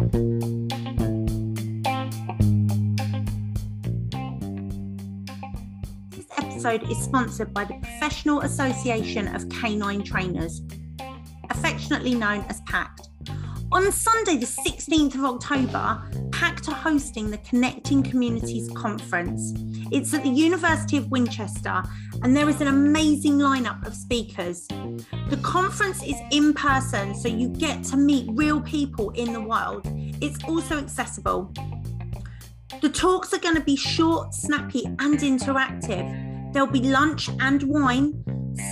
This episode is sponsored by the Professional Association of Canine Trainers, affectionately known as PACT. On Sunday, the 16th of October, PACT are hosting the Connecting Communities Conference. It's at the University of Winchester, and there is an amazing lineup of speakers. The conference is in person, so you get to meet real people in the wild. It's also accessible. The talks are going to be short, snappy, and interactive. There'll be lunch and wine,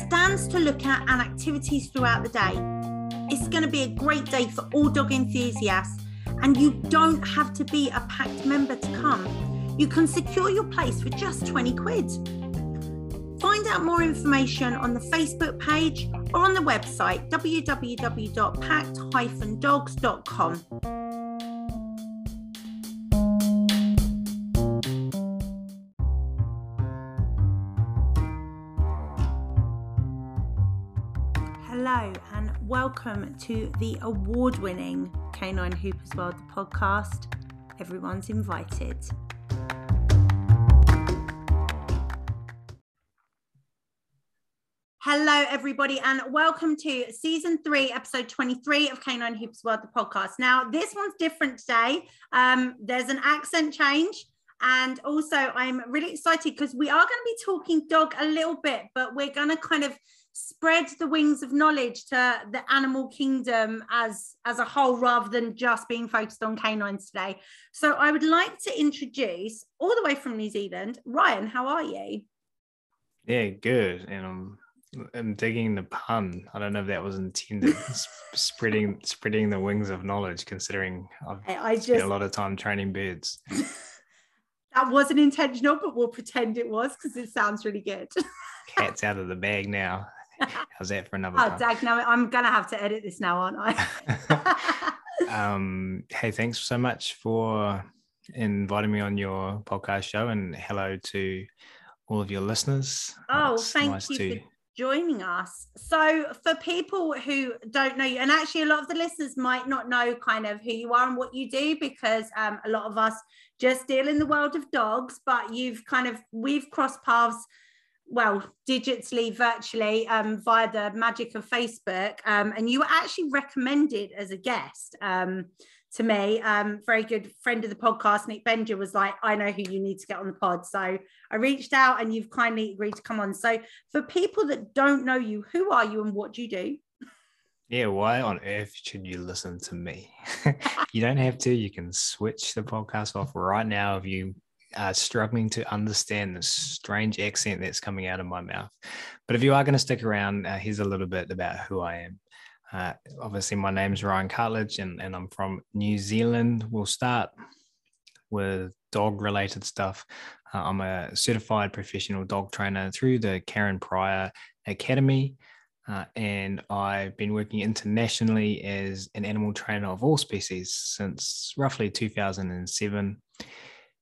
stands to look at, and activities throughout the day. It's going to be a great day for all dog enthusiasts, and you don't have to be a PACT member to come. You can secure your place for just 20 quid. Find out more information on the Facebook page or on the website www.pact-dogs.com. Hello and welcome to the award winning Canine Hoopers World podcast. Everyone's invited. Hello, everybody, and welcome to season three, episode 23 of Canine Hoopers World, the podcast. Now, this one's different today. Um, there's an accent change. And also, I'm really excited because we are going to be talking dog a little bit, but we're going to kind of spread the wings of knowledge to the animal kingdom as as a whole rather than just being focused on canines today so i would like to introduce all the way from new zealand ryan how are you yeah good and i'm i'm digging the pun i don't know if that was intended spreading spreading the wings of knowledge considering i've I just, spent a lot of time training birds that wasn't intentional but we'll pretend it was because it sounds really good cat's out of the bag now How's that for another? Oh, Dag, now I'm gonna have to edit this now, aren't I? um, hey, thanks so much for inviting me on your podcast show, and hello to all of your listeners. Oh, it's thank nice you to... joining us. So, for people who don't know you, and actually a lot of the listeners might not know kind of who you are and what you do, because um, a lot of us just deal in the world of dogs, but you've kind of we've crossed paths well, digitally, virtually, um, via the magic of Facebook. Um, and you were actually recommended as a guest um, to me. Um, very good friend of the podcast, Nick Benja, was like, I know who you need to get on the pod. So I reached out and you've kindly agreed to come on. So for people that don't know you, who are you and what do you do? Yeah, why on earth should you listen to me? you don't have to. You can switch the podcast off right now if you are struggling to understand the strange accent that's coming out of my mouth. But if you are going to stick around, uh, here's a little bit about who I am. Uh, obviously, my name is Ryan Cartlidge and, and I'm from New Zealand. We'll start with dog related stuff. Uh, I'm a certified professional dog trainer through the Karen Pryor Academy. Uh, and I've been working internationally as an animal trainer of all species since roughly 2007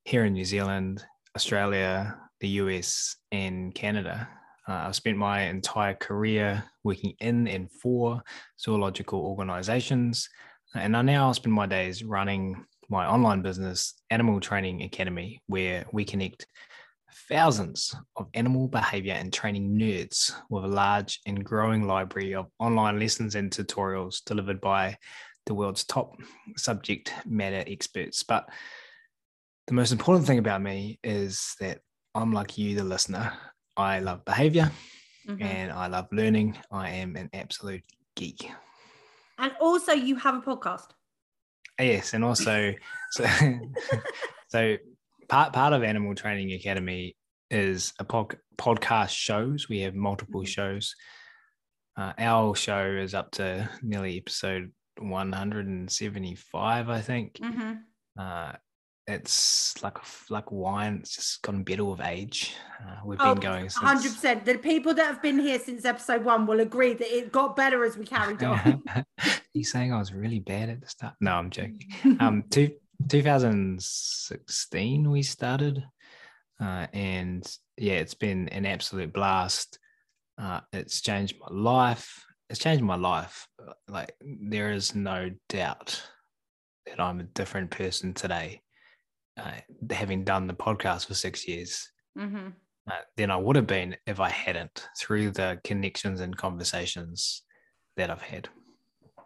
here in New Zealand, Australia, the US, and Canada. Uh, I've spent my entire career working in and for zoological organizations. And I now spend my days running my online business, Animal Training Academy, where we connect thousands of animal behavior and training nerds with a large and growing library of online lessons and tutorials delivered by the world's top subject matter experts. But the most important thing about me is that I'm like you, the listener. I love behavior mm-hmm. and I love learning. I am an absolute geek. And also, you have a podcast. Yes, and also, so, so part part of Animal Training Academy is a pod, podcast shows. We have multiple mm-hmm. shows. Uh, our show is up to nearly episode 175, I think. Mm-hmm. Uh, it's like like wine. It's just gotten better with age. Uh, we've oh, been going hundred percent. The people that have been here since episode one will agree that it got better as we carried on. you saying I was really bad at the start? No, I'm joking. um, two, 2016 we started, uh, and yeah, it's been an absolute blast. Uh, it's changed my life. It's changed my life. Like there is no doubt that I'm a different person today, uh, having done the podcast for six years, hmm uh, than I would have been if I hadn't through the connections and conversations that I've had.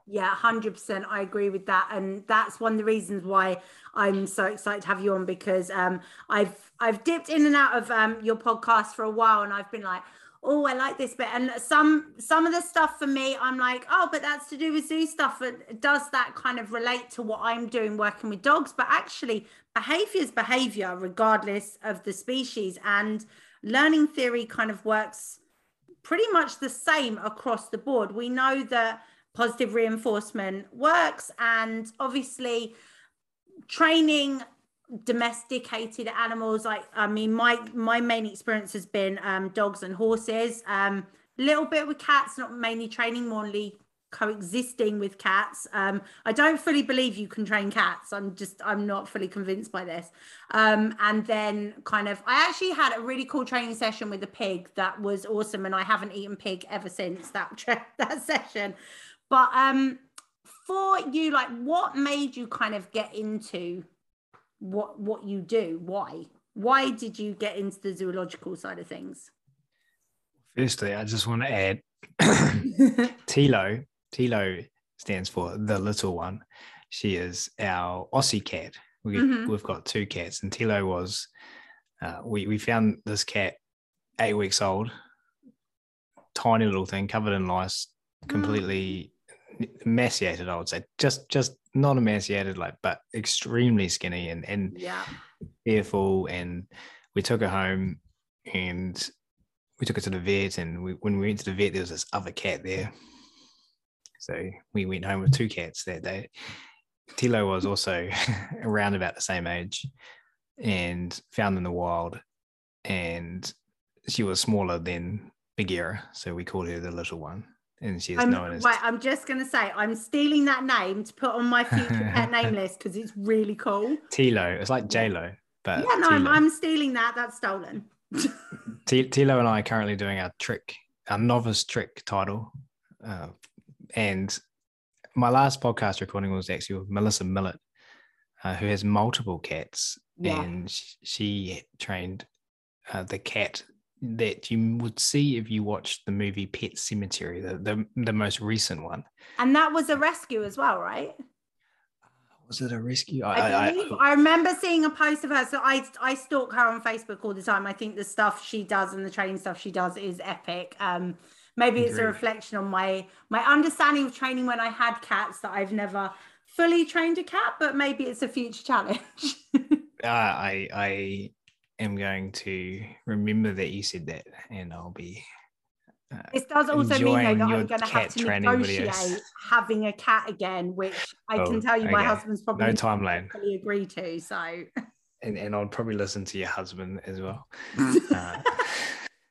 Yeah, hundred percent. I agree with that, and that's one of the reasons why I'm so excited to have you on because um, I've I've dipped in and out of um, your podcast for a while, and I've been like, oh, I like this bit, and some some of the stuff for me, I'm like, oh, but that's to do with zoo stuff. Does that kind of relate to what I'm doing working with dogs? But actually, behavior is behavior, regardless of the species, and learning theory kind of works pretty much the same across the board. We know that positive reinforcement works, and obviously, training domesticated animals like i mean my my main experience has been um dogs and horses. Um a little bit with cats not mainly training more coexisting with cats. Um i don't fully believe you can train cats. I'm just i'm not fully convinced by this. Um and then kind of i actually had a really cool training session with a pig that was awesome and i haven't eaten pig ever since that tra- that session. But um for you like what made you kind of get into what what you do why why did you get into the zoological side of things Firstly, I just want to add Tilo. Tilo stands for the little one. She is our Aussie cat. We, Mhm. We've got two cats, and Tilo was. Uh, we we found this cat eight weeks old, tiny little thing covered in lice, completely emaciated. I would say just just not emaciated, like but extremely skinny and and yeah. fearful. And we took her home and we took her to the vet. And we, when we went to the vet there was this other cat there. So we went home with two cats that day. Tilo was also around about the same age and found in the wild. And she was smaller than Bagheera, so we called her the little one and she's I'm, known as right, I'm just gonna say I'm stealing that name to put on my future pet name list because it's really cool. tilo it's like j-lo but yeah, no, I'm, I'm stealing that. That's stolen. T- Tilo and I are currently doing our trick, our novice trick title. Uh, and my last podcast recording was actually with Melissa Millett, uh, who has multiple cats. Yeah. And sh- she trained uh, the cat that you would see if you watched the movie Pet Sematary, the, the, the most recent one. And that was a rescue as well, right? Was it a rescue? I, I, I, I, remember seeing a post of her. So I I stalk her on Facebook all the time. I think the stuff she does and the training stuff she does is epic. Um, maybe it's a reflection on my my understanding of training when I had cats that I've never fully trained a cat, but maybe it's a future challenge. uh, I, I am going to remember that you said that, and I'll be This does also mean though that I'm going to have to negotiate having a cat again, which I Oh, can tell you my husband's probably no timeline. fully agree to. So and, and I'll probably listen to your husband as well. Uh,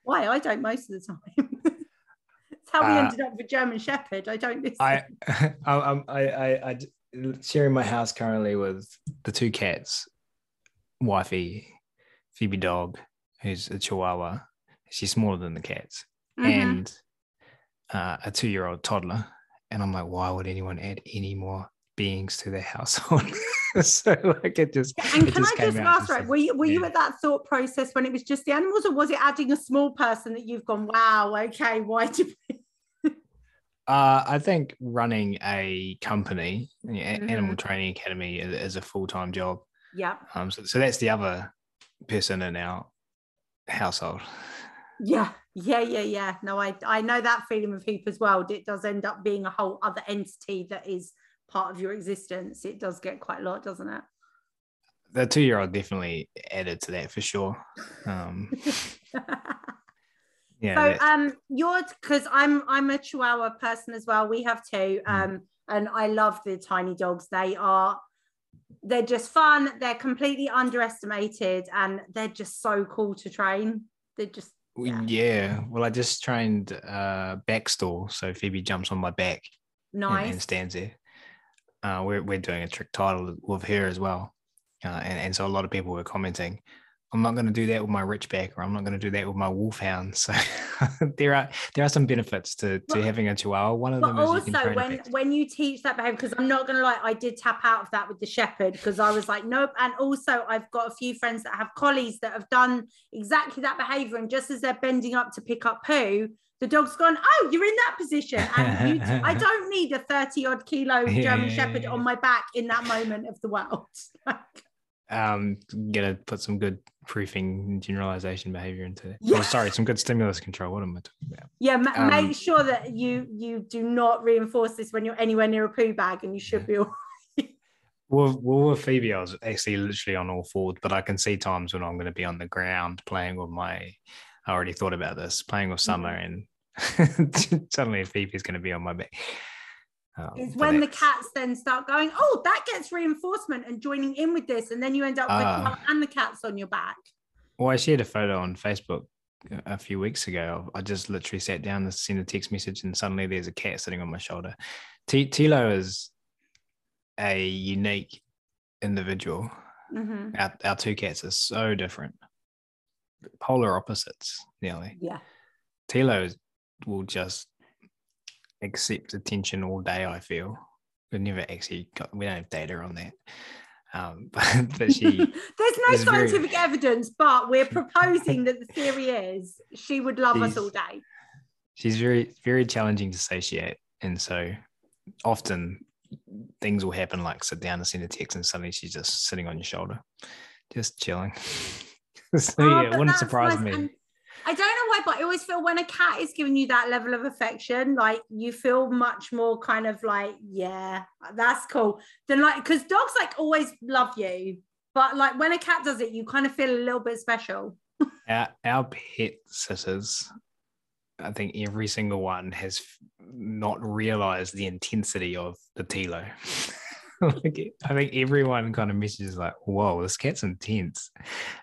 why I don't most of the time. It's how we Uh, ended up with German Shepherd. I don't listen. I, I, I'm- I, I, I, sharing my house currently with the two cats, wifey, Phoebe dog, who's a Chihuahua. She's smaller than the cats, Mhm. and uh, a two-year-old toddler. And I'm like, why would anyone add any more beings to their household? so like it just, and it can I came just ask, right? Were you were you at that thought process when it was just the animals, or was it adding a small person that you've gone, wow, okay, why do we? Uh, I think running a company, Mm-hmm. Animal Training Academy, is, is a full time job. Yeah, Um, so, so that's the other person in our household. yeah, yeah, yeah, yeah. No, I I know that feeling with Hoop as well. It does end up being a whole other entity that is part of your existence. It does get quite a lot, doesn't it? The two year old definitely added to that for sure. Um, yeah, so um you're because i'm i'm a chihuahua person as well we have two Mm. um and i love the tiny dogs they are they're just fun they're completely underestimated and they're just so cool to train they're just yeah. yeah. Well, I just trained uh, backstall, so Phoebe jumps on my back and, nice and stands there. Uh, we're we're doing a trick title with her as well, uh, and and so a lot of people were commenting I'm not going to do that with my Ridgeback, or I'm not going to do that with my Wolfhound. So there are there are some benefits to, to having a Chihuahua. One of them is also when when you teach that behavior, because I'm not going to lie, I did tap out of that with the Shepherd because I was like, nope. And also, I've got a few friends that have collies that have done exactly that behavior, and just as they're bending up to pick up poo, the dog's gone, oh, you're in that position. And you, I don't need a 30 odd kilo German yeah, Shepherd on my back in that moment of the world. um gonna put some good proofing generalization behavior into it yeah. oh sorry some good stimulus control what am i talking about yeah ma- um, make sure that you you do not reinforce this when you're anywhere near a poo bag and you should be all well, well, with Phoebe, I was actually literally on all fours, but I can see times when I'm going to be on the ground playing with my. I already thought about this playing with Summer, mm-hmm. and suddenly Phoebe's going to be on my back. Um, is when the cats then start going, oh, that gets reinforcement and joining in with this, and then you end up with uh, and the cats on your back. Well, I shared a photo on Facebook a few weeks ago. I just literally sat down to send a text message, and suddenly there's a cat sitting on my shoulder. T- Tilo is a unique individual. Mm-hmm. Our, our two cats are so different, polar opposites, nearly. Yeah. Tilo will just accept attention all day. I feel we never actually got we don't have data on that. Um, but, but she there's no scientific very... evidence, but we're proposing that the theory is she would love us all day. She's very very challenging to satiate, and so often things will happen like sit down and send a text, and suddenly she's just sitting on your shoulder, just chilling. so oh, yeah, it wouldn't surprise nice. me. And I don't know why, but I always feel when a cat is giving you that level of affection, like you feel much more kind of like, yeah, that's cool. Than like, because dogs like always love you, but like when a cat does it, you kind of feel a little bit special. our, our pet sitters, I think every single one has not realized the intensity of the Tilo. like, I think everyone kind of messages like, "Whoa, this cat's intense,"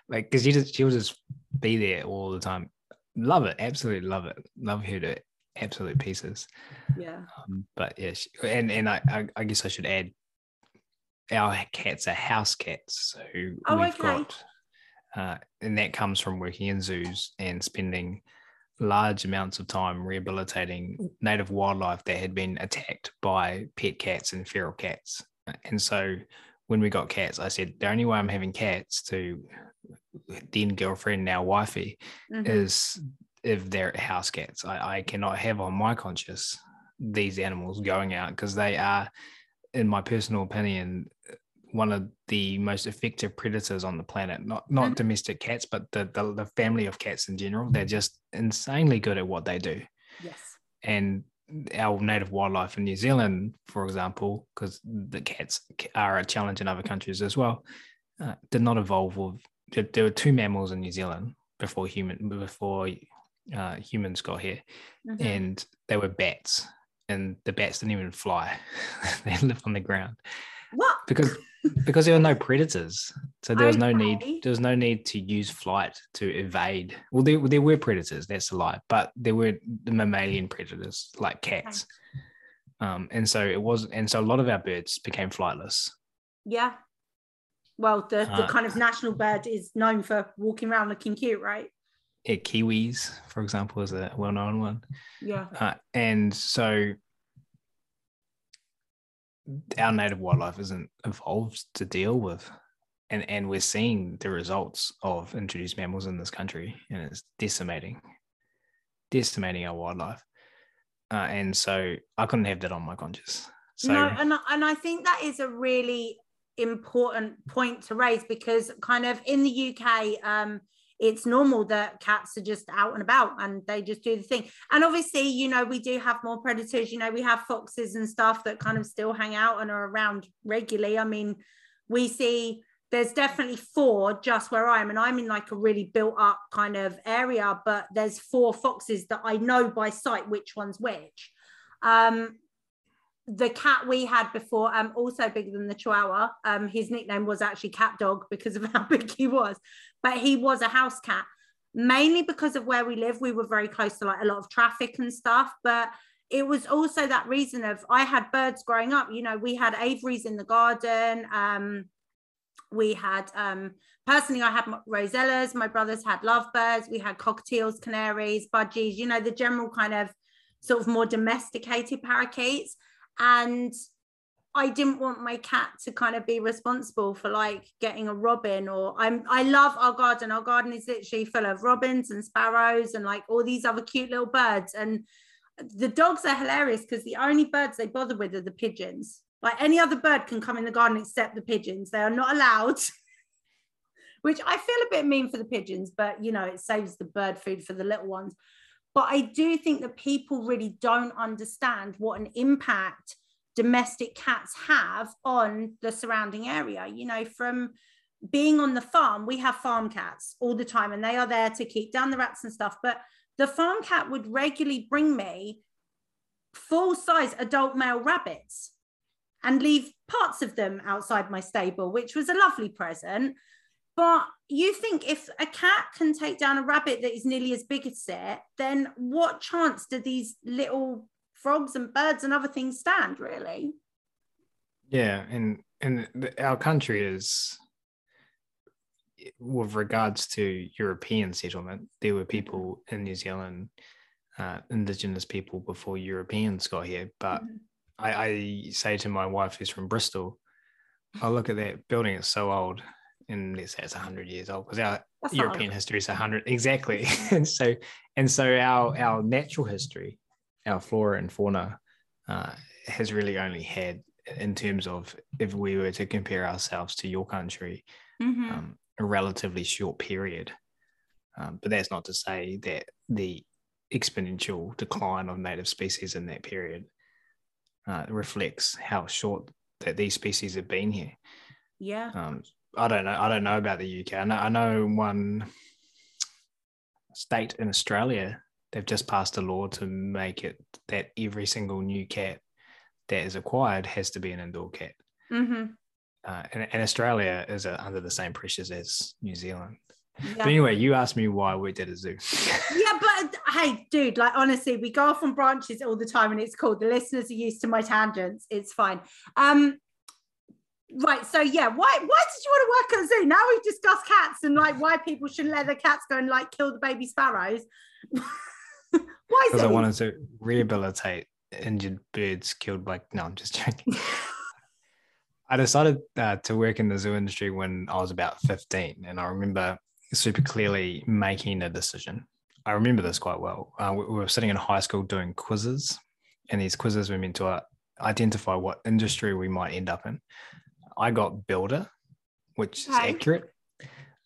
like because she just she'll just be there all the time. Love it, absolutely love it. Love her to absolute pieces. Yeah. Um, but yeah, she, and and I, I, I guess I should add, our cats are house cats, so oh, we've okay. got, uh, and that comes from working in zoos and spending large amounts of time rehabilitating native wildlife that had been attacked by pet cats and feral cats. And so when we got cats, I said the only way I'm having cats to then girlfriend, now wifey, mm-hmm. is if they're house cats. I, I cannot have on my conscience these animals going out because they are, in my personal opinion, one of the most effective predators on the planet. Not not mm-hmm. domestic cats, but the, the the family of cats in general. They're just insanely good at what they do. Yes. And our native wildlife in New Zealand, for example, because the cats are a challenge in other countries as well, uh, did not evolve with. There were two mammals in New Zealand before human before uh, humans got here, mm-hmm. and they were bats, and the bats didn't even fly; they lived on the ground. What? Because because there were no predators, so there was no need. There was no need to use flight to evade. Well, there there were predators. That's a lie, but there were the mammalian predators like cats. Okay. Um, and so it was, and so a lot of our birds became flightless. Yeah. Well, the the uh, kind of national bird is known for walking around looking cute, right? Yeah, kiwis, for example, is a well-known one. Yeah. Uh, and so our native wildlife isn't evolved to deal with and and we're seeing the results of introduced mammals in this country and it's decimating decimating our wildlife uh, and so i couldn't have that on my conscience so no and, and i think that is a really important point to raise because kind of in the uk um, it's normal that cats are just out and about and they just do the thing. And obviously, you know, we do have more predators. You know, we have foxes and stuff that kind of still hang out and are around regularly. I mean, we see there's definitely four just where I am, and I'm in like a really built up kind of area, but there's four foxes that I know by sight which one's which. Um, the cat we had before, um, also bigger than the Chihuahua. Um, his nickname was actually Cat Dog because of how big he was, but he was a house cat. Mainly because of where we live, we were very close to like a lot of traffic and stuff. But it was also that reason of I had birds growing up. You know, we had aviaries in the garden. Um, we had um, personally i had rosellas my brothers had lovebirds we had cockatiels canaries budgies you know the general kind of sort of more domesticated parakeets and I didn't want my cat to kind of be responsible for like getting a robin or I'm I love our garden. Our garden is literally full of robins and sparrows and like all these other cute little birds. And the dogs are hilarious because the only birds they bother with are the pigeons. Like any other bird can come in the garden except the pigeons. They are not allowed. Which I feel a bit mean for the pigeons, but you know, it saves the bird food for the little ones. But I do think that people really don't understand what an impact domestic cats have on the surrounding area. You know, from being on the farm, we have farm cats all the time and they are there to keep down the rats and stuff. But the farm cat would regularly bring me full size adult male rabbits and leave parts of them outside my stable, which was a lovely present. But you think if a cat can take down a rabbit that is nearly as big as it, then what chance do these little frogs and birds and other things stand really yeah and and our country is with regards to european settlement there were people in new zealand uh, indigenous people before europeans got here but mm-hmm. I, I say to my wife who's from bristol I look at that building it's so old and let's say it's 100 years old because our That's european history is 100 exactly. And so and so our our natural history our flora and fauna uh, has really only had in terms of if we were to compare ourselves to your country mm-hmm. um, a relatively short period. Um, but that's not to say that the exponential decline of native species in that period uh, reflects how short that these species have been here. Yeah. Um, i don't know i don't know about the uk I know, I know one state in australia they've just passed a law to make it that every single new cat that is acquired has to be an indoor cat. Mm-hmm. Uh, and, and, Australia is uh, under the same pressures as New Zealand. Yeah. But anyway, you asked me why we did a zoo. yeah, but hey, dude, like honestly, we go off on branches all the time, and it's cool. The listeners are used to my tangents. It's fine. Um, right. So yeah, why why did you want to work at a zoo? Now we've discussed cats and like why people shouldn't let their cats go and like kill the baby sparrows. Why? Because I wanted to rehabilitate injured birds killed by. No, I'm just joking. I decided uh, to work in the zoo industry when I was about 15, and I remember super clearly making a decision. I remember this quite well. Uh, we, we, were sitting in high school doing quizzes, and these quizzes were meant to uh, identify what industry we might end up in. I got builder, which is accurate.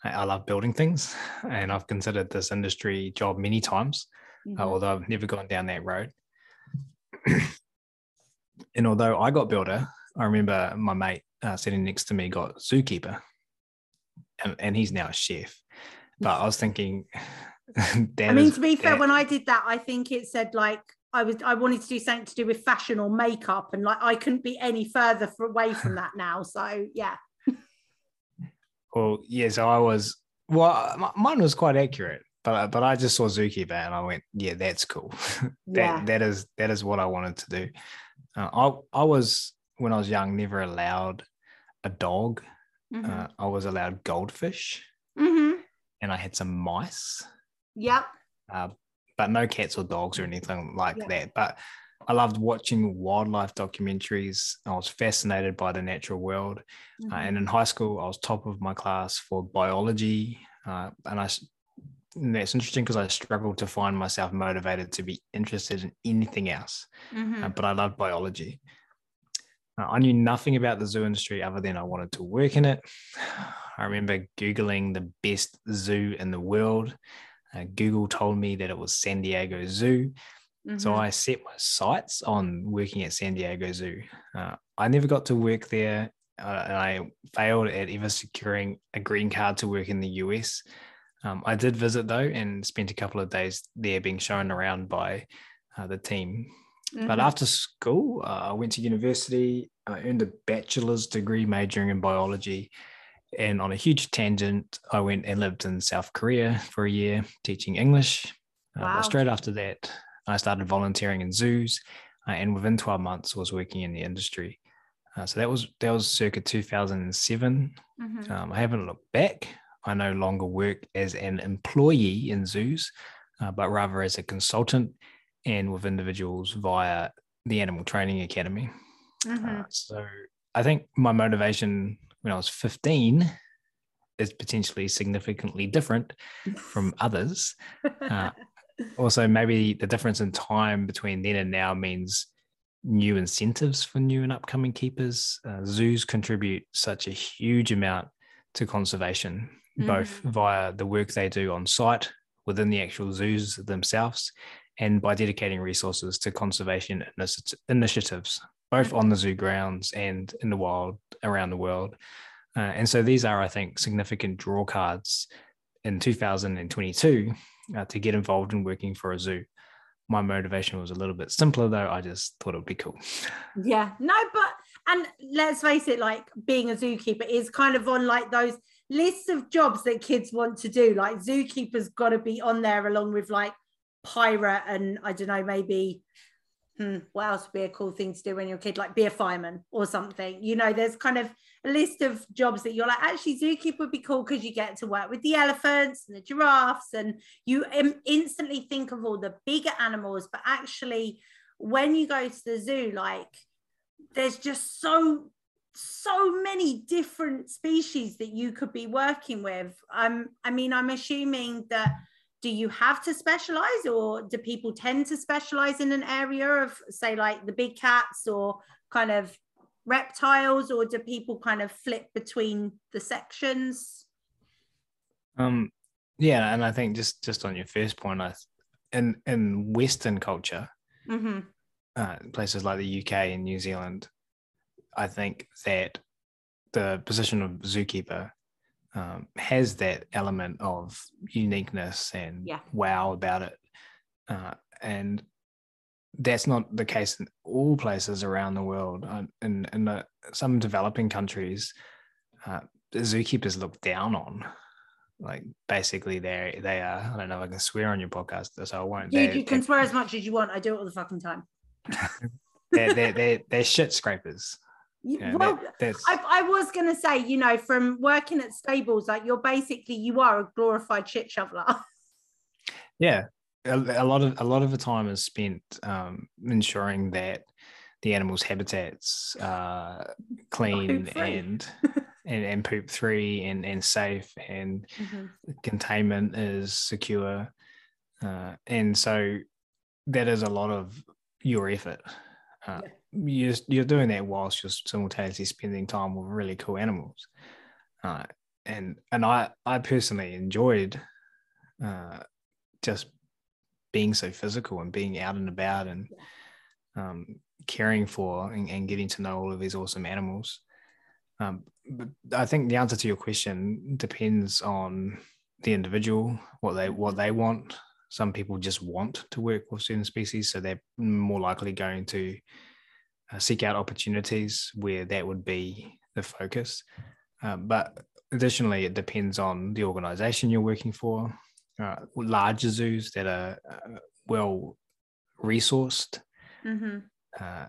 I, I love building things, and I've considered this industry job many times. Uh, mm-hmm. uh, although I've never gone down that road. and although I got builder, I remember my mate uh, sitting next to me got zookeeper, and, and he's now a chef. But I was thinking, I mean, to be fair, that, when I did that, I think it said like I was I wanted to do something to do with fashion or makeup, and like I couldn't be any further away from that now. So yeah. well, yeah. So I was well, mine was quite accurate but but I just saw Zookeeper and I went, yeah, that's cool. that yeah. that is that is what I wanted to do. Uh, I I was when I was young never allowed a dog. Mm-hmm. Uh, I was allowed goldfish, mm-hmm. and I had some mice. Yep. Uh, but no cats or dogs or anything like yep. that. But I loved watching wildlife documentaries. I was fascinated by the natural world. Uh, mm-hmm. Uh, and in high school, I was top of my class for biology. Uh, and I and that's interesting because I struggled to find myself motivated to be interested in anything else. Mm-hmm. Uh, but I love biology. Uh, I knew nothing about the zoo industry other than I wanted to work in it. I remember Googling the best zoo in the world. Uh, Google told me that it was San Diego Zoo. Mm-hmm. So I set my sights on working at San Diego Zoo. Uh, I never got to work there, uh, and I failed at ever securing a green card to work in the US. Um, I did visit though and spent a couple of days there being shown around by uh, the team. Mm-hmm. But after school, uh, I went to university. I earned a bachelor's degree majoring in biology. And on a huge tangent, I went and lived in South Korea for a year teaching English. Uh, straight after that, I started volunteering in zoos. Uh, and within 12 months, was working in the industry. Uh, so that was that was circa 2007. Mm-hmm. Um, I haven't looked back. I no longer work as an employee in zoos, uh, but rather as a consultant and with individuals via the Animal Training Academy. Mm-hmm. Uh, so I think my motivation when I was 15 is potentially significantly different from others. Uh, also, maybe the difference in time between then and now means new incentives for new and upcoming keepers. Uh, zoos contribute such a huge amount to conservation, both Mhm. via the work they do on site within the actual zoos themselves and by dedicating resources to conservation initiatives, both on the zoo grounds and in the wild around the world. Uh, and so these are, I think, significant draw cards in 2022 uh, to get involved in working for a zoo. My motivation was a little bit simpler, though. I just thought it would be cool. Yeah, no, but and let's face it, like being a zookeeper is kind of on like those lists of jobs that kids want to do. Like zookeeper's got to be on there along with like pirate and I don't know, maybe hmm, what else would be a cool thing to do when you're a kid, like be a fireman or something. You know, there's kind of a list of jobs that you're like, actually, zookeeper would be cool because you get to work with the elephants and the giraffes, and you instantly think of all the bigger animals. But actually, when you go to the zoo, like there's just so so many different species that you could be working with. Um, I mean, I'm assuming that do you have to specialize or do people tend to specialize in an area of say like the big cats or kind of reptiles or do people kind of flip between the sections? Um, yeah, and I think just just on your first point, I in in Western culture, Mm-hmm. uh, places like the UK and New Zealand, I think that the position of zookeeper um, has that element of uniqueness and Yeah. wow about it, uh, and that's not the case in all places around the world. Uh, in in the, some developing countries, uh, the zookeepers look down on. Like basically, they they are. I don't know if I can swear on your podcast, so I won't. Dude, They- you can they- swear as much as you want. I do it all the fucking time. they're, they're, they're, they're shit scrapers. Yeah, well, that- I, I was gonna say, you know, from working at stables, like you're basically you are a glorified shit shoveler. yeah. A, a lot of a lot of the time is spent um, ensuring that the animals' habitats are clean and and and poop free and and safe and Mm-hmm. containment is secure, uh, and so that is a lot of your effort. Uh, you're, you're doing that whilst you're simultaneously spending time with really cool animals, uh, and and I I personally enjoyed uh, just being so physical and being out and about and um, caring for and, and getting to know all of these awesome animals. Um, but I think the answer to your question depends on the individual, what they what they want. Some people just want to work with certain species, so they're more likely going to uh, seek out opportunities where that would be the focus. Uh, but additionally, it depends on the organization you're working for. Uh, larger zoos that are uh, well resourced Mm-hmm. uh,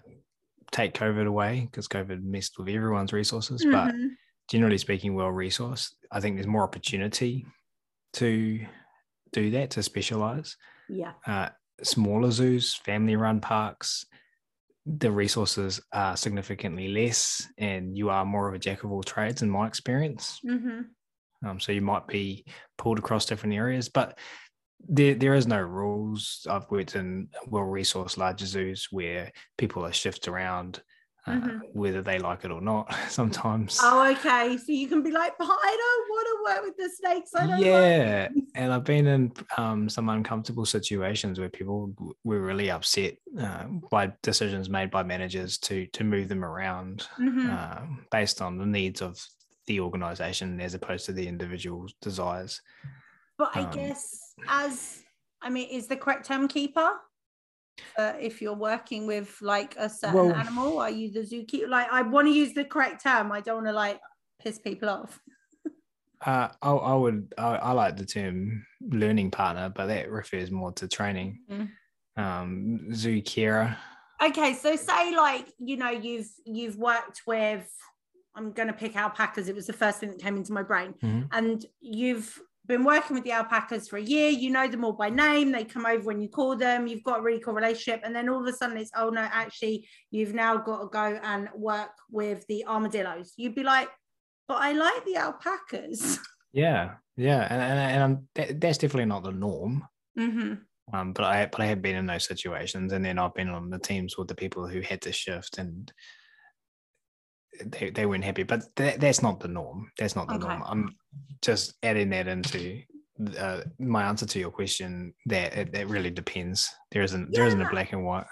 take COVID away because COVID messed with everyone's resources. But Mm-hmm. generally speaking, well resourced. I think there's more opportunity to do that, to specialize. Yeah. Uh, smaller zoos, family run parks, the resources are significantly less, and you are more of a jack of all trades, in my experience. Mm-hmm. Um, so you might be pulled across different areas, but there there is no rules. I've worked in well resourced larger zoos where people are shifted around, uh, Mhm. whether they like it or not. Sometimes, Oh, okay. So you can be like, but I don't want to work with the snakes. I don't yeah. And I've been in um, some uncomfortable situations where people were really upset uh, by decisions made by managers to to move them around Mhm. um, based on the needs of the organization as opposed to the individual's desires. But I um, guess as I mean, is the correct term keeper? Uh, if you're working with like a certain Well- animal, are you the zookeeper? Like, I want to use the correct term. I don't want to like piss people off. Uh, I, I would I, I like the term learning partner, but that refers more to training. Mhm. Um, zoo carer Okay, so say like you know you've you've worked with I'm going to pick alpacas. It was the first thing that came into my brain, Mhm. and you've been working with the alpacas for a year. You know them all by name. They come over when you call them. You've got a really cool relationship, and then all of a sudden it's oh no, actually you've now got to go and work with the armadillos. You'd be like, but I like the alpacas. Yeah, yeah, and and, and that's definitely not the norm. hmm Um, but I but I have been in those situations, and then I've been on the teams with the people who had to shift, and they they weren't happy. But that, that's not the norm. That's not the Okay. norm. I'm just adding that into uh, my answer to your question. That it, it really depends. There isn't there isn't a black and white.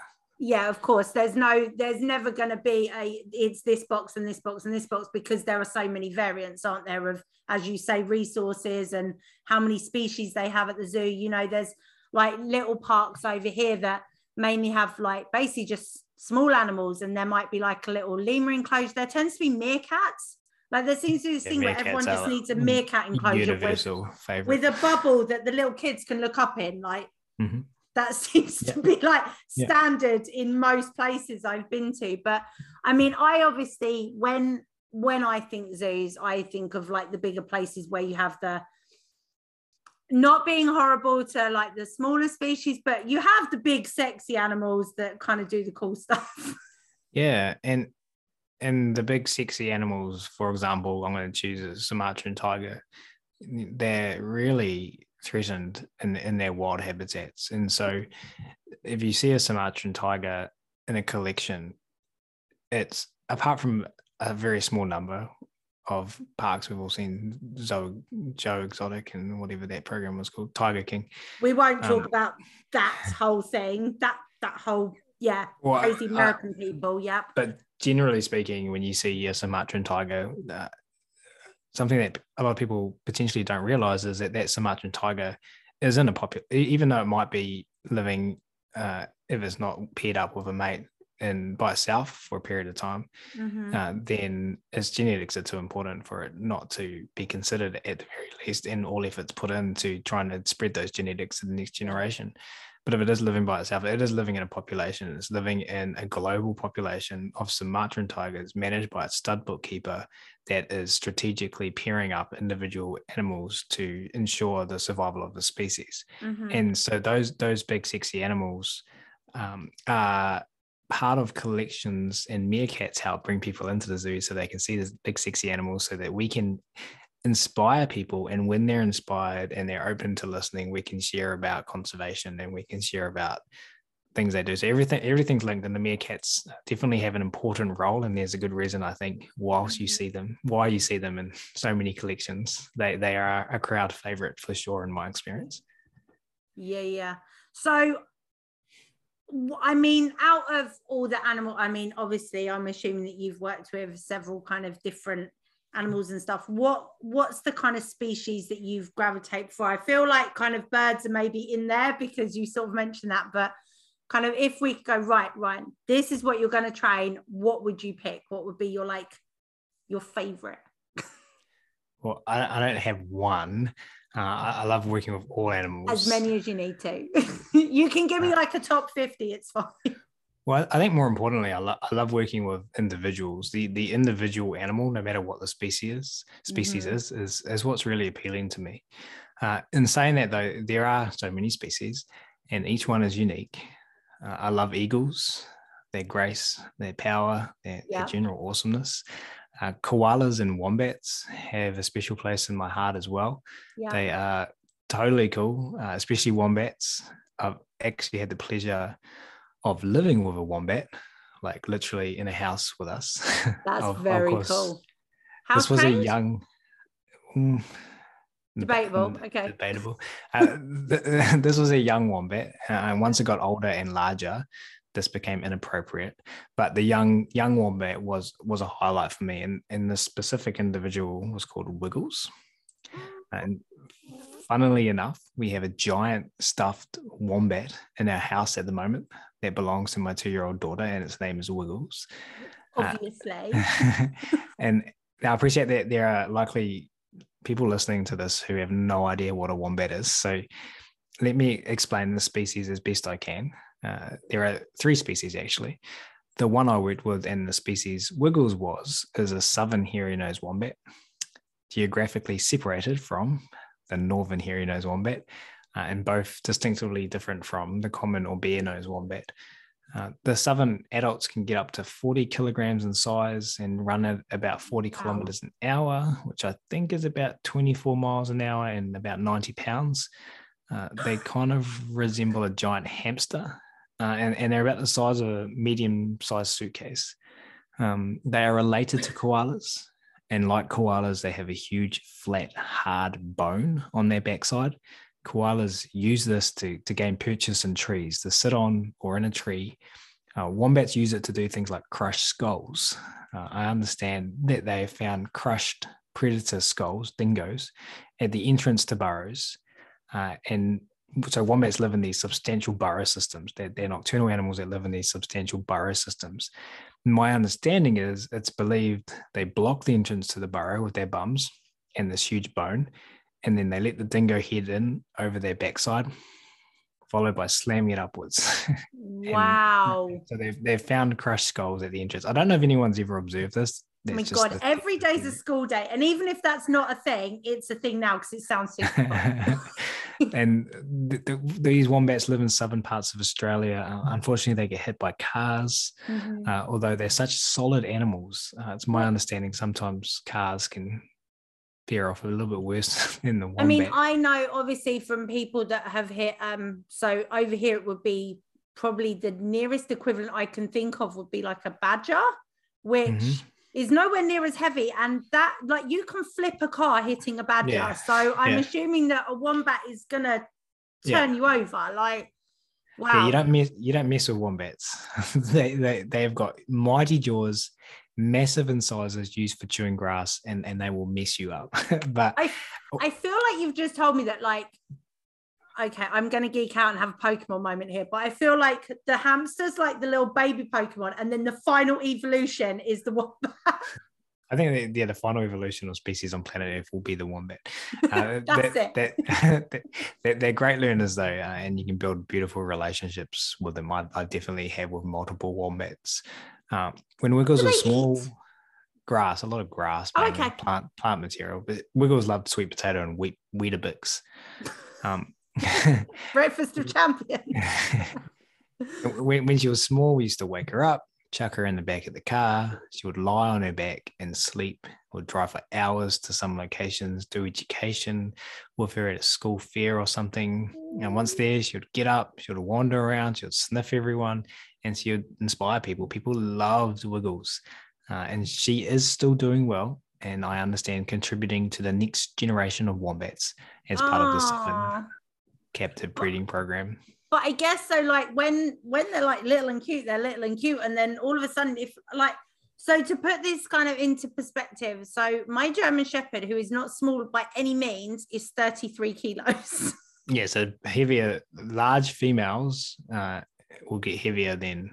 Yeah, of course. There's no, there's never going to be a, it's this box and this box and this box because there are so many variants, aren't there? Of, as you say, resources and how many species they have at the zoo. You know, there's like little parks over here that mainly have like basically just small animals, and there might be like a little lemur enclosure. There tends to be meerkats. Like there seems to be this Yeah, thing where everyone just needs a meerkat enclosure with, favorite. with a bubble that the little kids can look up in. Like Mhm. that seems to be like Yeah. standard in most places I've been to. But I mean, I obviously when when I think zoos, I think of like the bigger places where you have the not being horrible to like the smaller species, but you have the big sexy animals that kind of do the cool stuff. Yeah, and and the big sexy animals, for example, I'm going to choose a Sumatran tiger. They're really threatened in in their wild habitats, and so if you see a Sumatran tiger in a collection, it's apart from a very small number of parks we've all seen Zo, Joe Exotic and whatever that program was called, Tiger King. we won't talk Um, about that whole thing, that that whole yeah, Well, crazy I- American people. Yep. but generally speaking, when you see a Sumatran tiger, uh, something that a lot of people potentially don't realize is that that Sumatran tiger is in a popular, even though it might be living, uh, if it's not paired up with a mate and by itself for a period of time, Mhm. uh, then its genetics are too important for it not to be considered at the very least, and all efforts put into trying to spread those genetics to the next generation. But if it is living by itself, it is living in a population. It's living in a global population of Sumatran tigers managed by its studbook keeper that is strategically pairing up individual animals to ensure the survival of the species Mhm. and so those those big sexy animals um, are part of collections and meerkats help bring people into the zoo so they can see these big sexy animals so that we can inspire people and when they're inspired and they're open to listening we can share about conservation and we can share about things they do so everything everything's linked and the meerkats definitely have an important role and there's a good reason i think whilst you Mhm. see them why you see them in so many collections they they are a crowd favorite for sure in my experience Yeah, yeah. So, I mean, out of all the animal, I mean, obviously, I'm assuming that you've worked with several kind of different animals and stuff. What What's the kind of species that you've gravitated for? I feel like kind of birds are maybe in there because you sort of mentioned that, but kind of if we go right, right, this is what you're going to train. What would you pick? What would be your like your favorite? Well, I, I don't have one. Uh, I, I love working with all animals. As many as you need to. you can give me like a top 50, it's fine. Well, I think more importantly, I, lo- I love working with individuals. The the individual animal, no matter what the species is, species Mhm. is, is is what's really appealing to me. Uh, in saying that, though, there are so many species, and each one is unique. Uh, I love eagles, their grace, their power, their, Yeah. their general awasomeness. Uh, koalas and wombats have a special place in my heart as well. Yeah. They are totally cool, uh, especially wombats. I've actually had the pleasure of living with a wombat, like literally in a house with us. That's Of- of very course, cool. How This was a young. Mm, Debatable, mm, okay. Debatable. Uh, th- this was a young wombat, uh, and once it got older and larger, this became inappropriate. But the young young wombat was was a highlight for me, and and the specific individual was called Wiggles. And funnily enough, we have a giant stuffed wombat in our house at the moment that belongs to my two year old daughter, and its name is Wiggles. Uh, Obviously. and I appreciate that there are likely people listening to this who have no idea what a wombat is. So let me explain the species as best I can. Uh, there are three species actually. The one I worked with and the species Wiggles was is a southern hairy nosed wombat, geographically separated from the northern hairy nosed wombat, uh, and both distinctively different from the common or bare nosed wombat. Uh, the southern adults can get up to 40 kilograms in size and run at about 40 wow. kilometers an hour, which I think is about 24 miles an hour and about 90 pounds. Uh, they kind of resemble a giant hamster, uh, and, and they're about the size of a medium sized suitcase. Um, they are related to koalas, and like koalas, they have a huge, flat, hard bone on their backside koalas use this to, to gain purchase in trees, to sit on or in a tree. Uh, wombats use it to do things like crush skulls. Uh, I understand that they have found crushed predator skulls, dingoes, at the entrance to burrows. Uh, and so wombats live in these substantial burrow systems. They're, they're nocturnal animals that live in these substantial burrow systems. My understanding is it's believed they block the entrance to the burrow with their bums and this huge bone, and then they let the dingo head in over their backside, followed by slamming it upwards. wow. so they've, they've found crushed skulls at the entrance. I don't know if anyone's ever observed this. oh my God, every day's a school day. And even if that's not a thing, it's a thing now because it sounds super and th- th- these wombats live in southern parts of Australia. Uh, unfortunately, they get hit by cars, mm-hmm. uh, although they're such solid animals. Uh, it's my understanding sometimes cars can fare off a little bit worse than the one. I mean, I know obviously from people that have hit. Um, so over here it would be probably the nearest equivalent I can think of would be like a badger, which. Mm-hmm. Is nowhere near as heavy, and that like you can flip a car hitting a badger. Yeah. So I'm yeah. assuming that a wombat is gonna turn yeah. you over. Like, wow. You don't mess you don't mess with wombats. they they they have got mighty jaws massive incisors used for chewing grass and and they will mess you up but I, I feel like you've just told me that like okay i'm going to geek out and have a pokemon moment here but i feel like the hamsters like the little baby pokemon and then the final evolution is the wombat I think yeah, the final evolution of species on planet Earth will be the wombat. Uh, That's that, it. That, that, they're great learners though, uh, and you can build beautiful relationships with them. I, I definitely have with multiple wombats. Um, when Wiggles was small, eat? grass, a lot of grass, oh, okay. plant plant material. But Wiggles loved sweet potato and wheat Weetabix. Um, Breakfast of champions. when, when she was small, we used to wake her up, chuck her in the back of the car. She would lie on her back and sleep. Would drive for hours to some locations, do education with her at a school fair or something. And once there, she would get up, she would wander around, she would sniff everyone, and she would inspire people. People loved Wiggles, uh, and she is still doing well. And I understand contributing to the next generation of wombats as part of the captive breeding program. But I guess so. Like when when they're like little and cute, they're little and cute, and then all of a sudden, if like so to put this kind of into perspective, so my German Shepherd, who is not small by any means, is 33 kilos. yeah, so heavier, large females uh, will get heavier than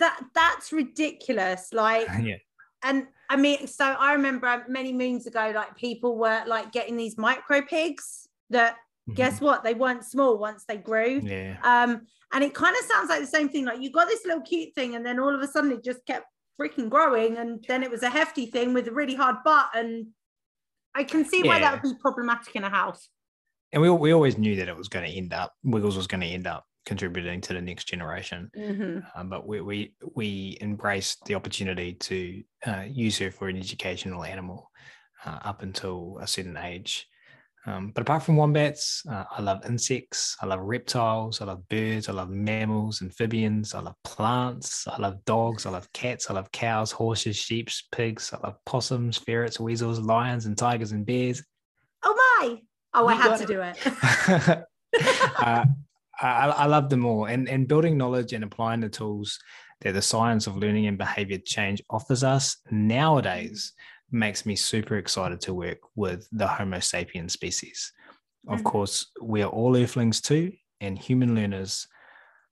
that that's ridiculous like yeah and i mean so i remember many moons ago like people were like getting these micro pigs that mm-hmm. guess what they weren't small once they grew yeah um and it kind of sounds like the same thing like you got this little cute thing and then all of a sudden it just kept freaking growing and then it was a hefty thing with a really hard butt and i can see why that would be problematic in a house and we, we always knew that it was going to end up wiggles was going to end up contributing to the next generation. Mm-hmm. Um, but we, we we embraced the opportunity to uh, use her for an educational animal uh, up until a certain age. Um, but apart from wombats, uh, I love insects, I love reptiles, I love birds, I love mammals, amphibians, I love plants, I love dogs, I love cats, I love cows, horses, sheep, pigs, I love possums, ferrets, weasels, lions, and tigers and bears. Oh my! Oh, I had to do it. uh, I, I love them all. And, and building knowledge and applying the tools that the science of learning and behavior change offers us nowadays makes me super excited to work with the Homo sapien species. Of mm-hmm. course, we are all earthlings too, and human learners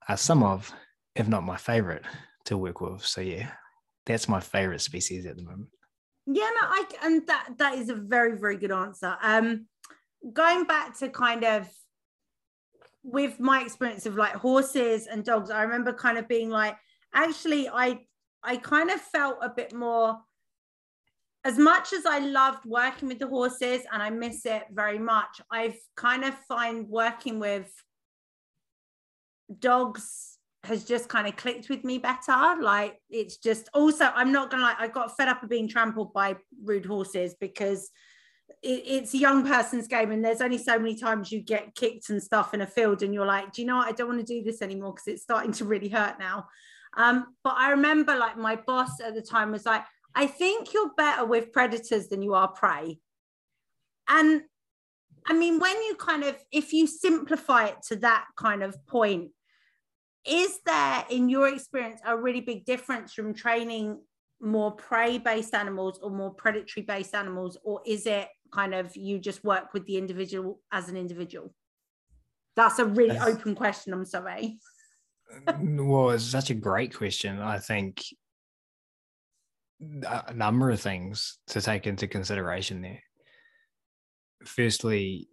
are some of, if not my favorite, to work with. So yeah, that's my favorite species at the moment. Yeah, no, I and that that is a very very good answer. Um, going back to kind of with my experience of like horses and dogs, I remember kind of being like, actually, I I kind of felt a bit more as much as I loved working with the horses and I miss it very much, I've kind of find working with dogs has just kind of clicked with me better. Like it's just also, I'm not gonna like I got fed up of being trampled by rude horses because it, it's a young person's game and there's only so many times you get kicked and stuff in a field and you're like, do you know what? I don't want to do this anymore because it's starting to really hurt now. Um, but I remember like my boss at the time was like, I think you're better with predators than you are prey. And I mean, when you kind of, if you simplify it to that kind of point, is there, in your experience, a really big difference from training more prey based animals or more predatory based animals? Or is it kind of you just work with the individual as an individual? That's a really open question. I'm sorry. well, it's such a great question. I think a number of things to take into consideration there. Firstly,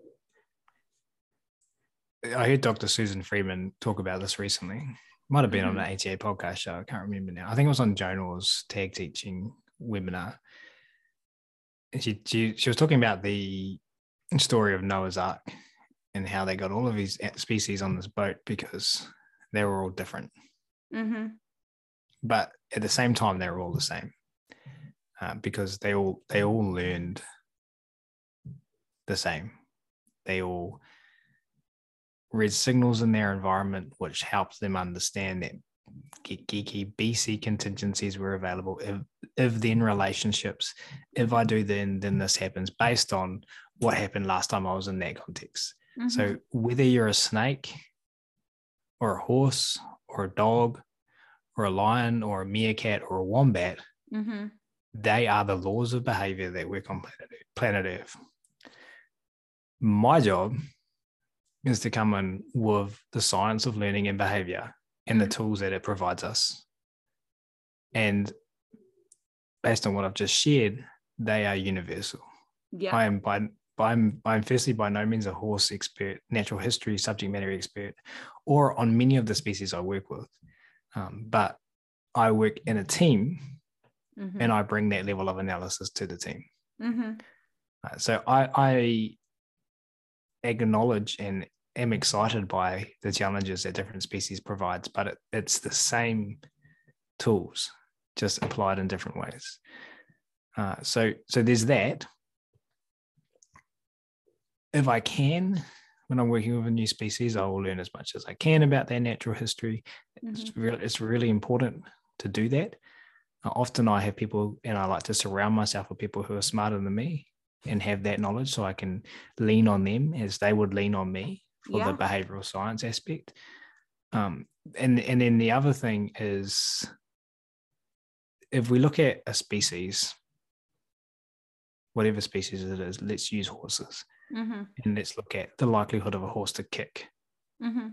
I heard Dr. Susan Friedman talk about this recently. Might have been mm-hmm. on an ATA podcast show. I can't remember now. I think it was on Joan Orr's tag teaching webinar. And she, she she was talking about the story of Noah's Ark and how they got all of these species on this boat because they were all different. Mm-hmm. But at the same time, they were all the same uh, because they all they all learned the same. They all read signals in their environment, which helps them understand that geeky BC contingencies were available. If if then relationships, if I do then then this happens based on what happened last time I was in that context. Mm-hmm. So whether you're a snake or a horse or a dog or a lion or a meerkat or a wombat, mm-hmm they are the laws of behavior that work on planet Earth. My job is to come in with the science of learning and behavior and the tools that it provides us. And based on what I've just shared, they are universal. Yeah. I am by I'm I'm firstly by no means a horse expert, natural history subject matter expert, or on many of the species I work with. Um, but I work in a team mm-hmm. and I bring that level of analysis to the team. Mm-hmm. Uh, so I, I acknowledge and am excited by the challenges that different species provides, but it, it's the same tools, just applied in different ways. Uh, so, so there's that. If I can, when I'm working with a new species, I will learn as much as I can about their natural history. Mm-hmm. It's, really, it's really important to do that often I have people, and I like to surround myself with people who are smarter than me and have that knowledge so I can lean on them as they would lean on me for yeah. the behavioral science aspect. Um, and, and then the other thing is if we look at a species, whatever species it is, let's use horses mm-hmm. and let's look at the likelihood of a horse to kick. Mm-hmm.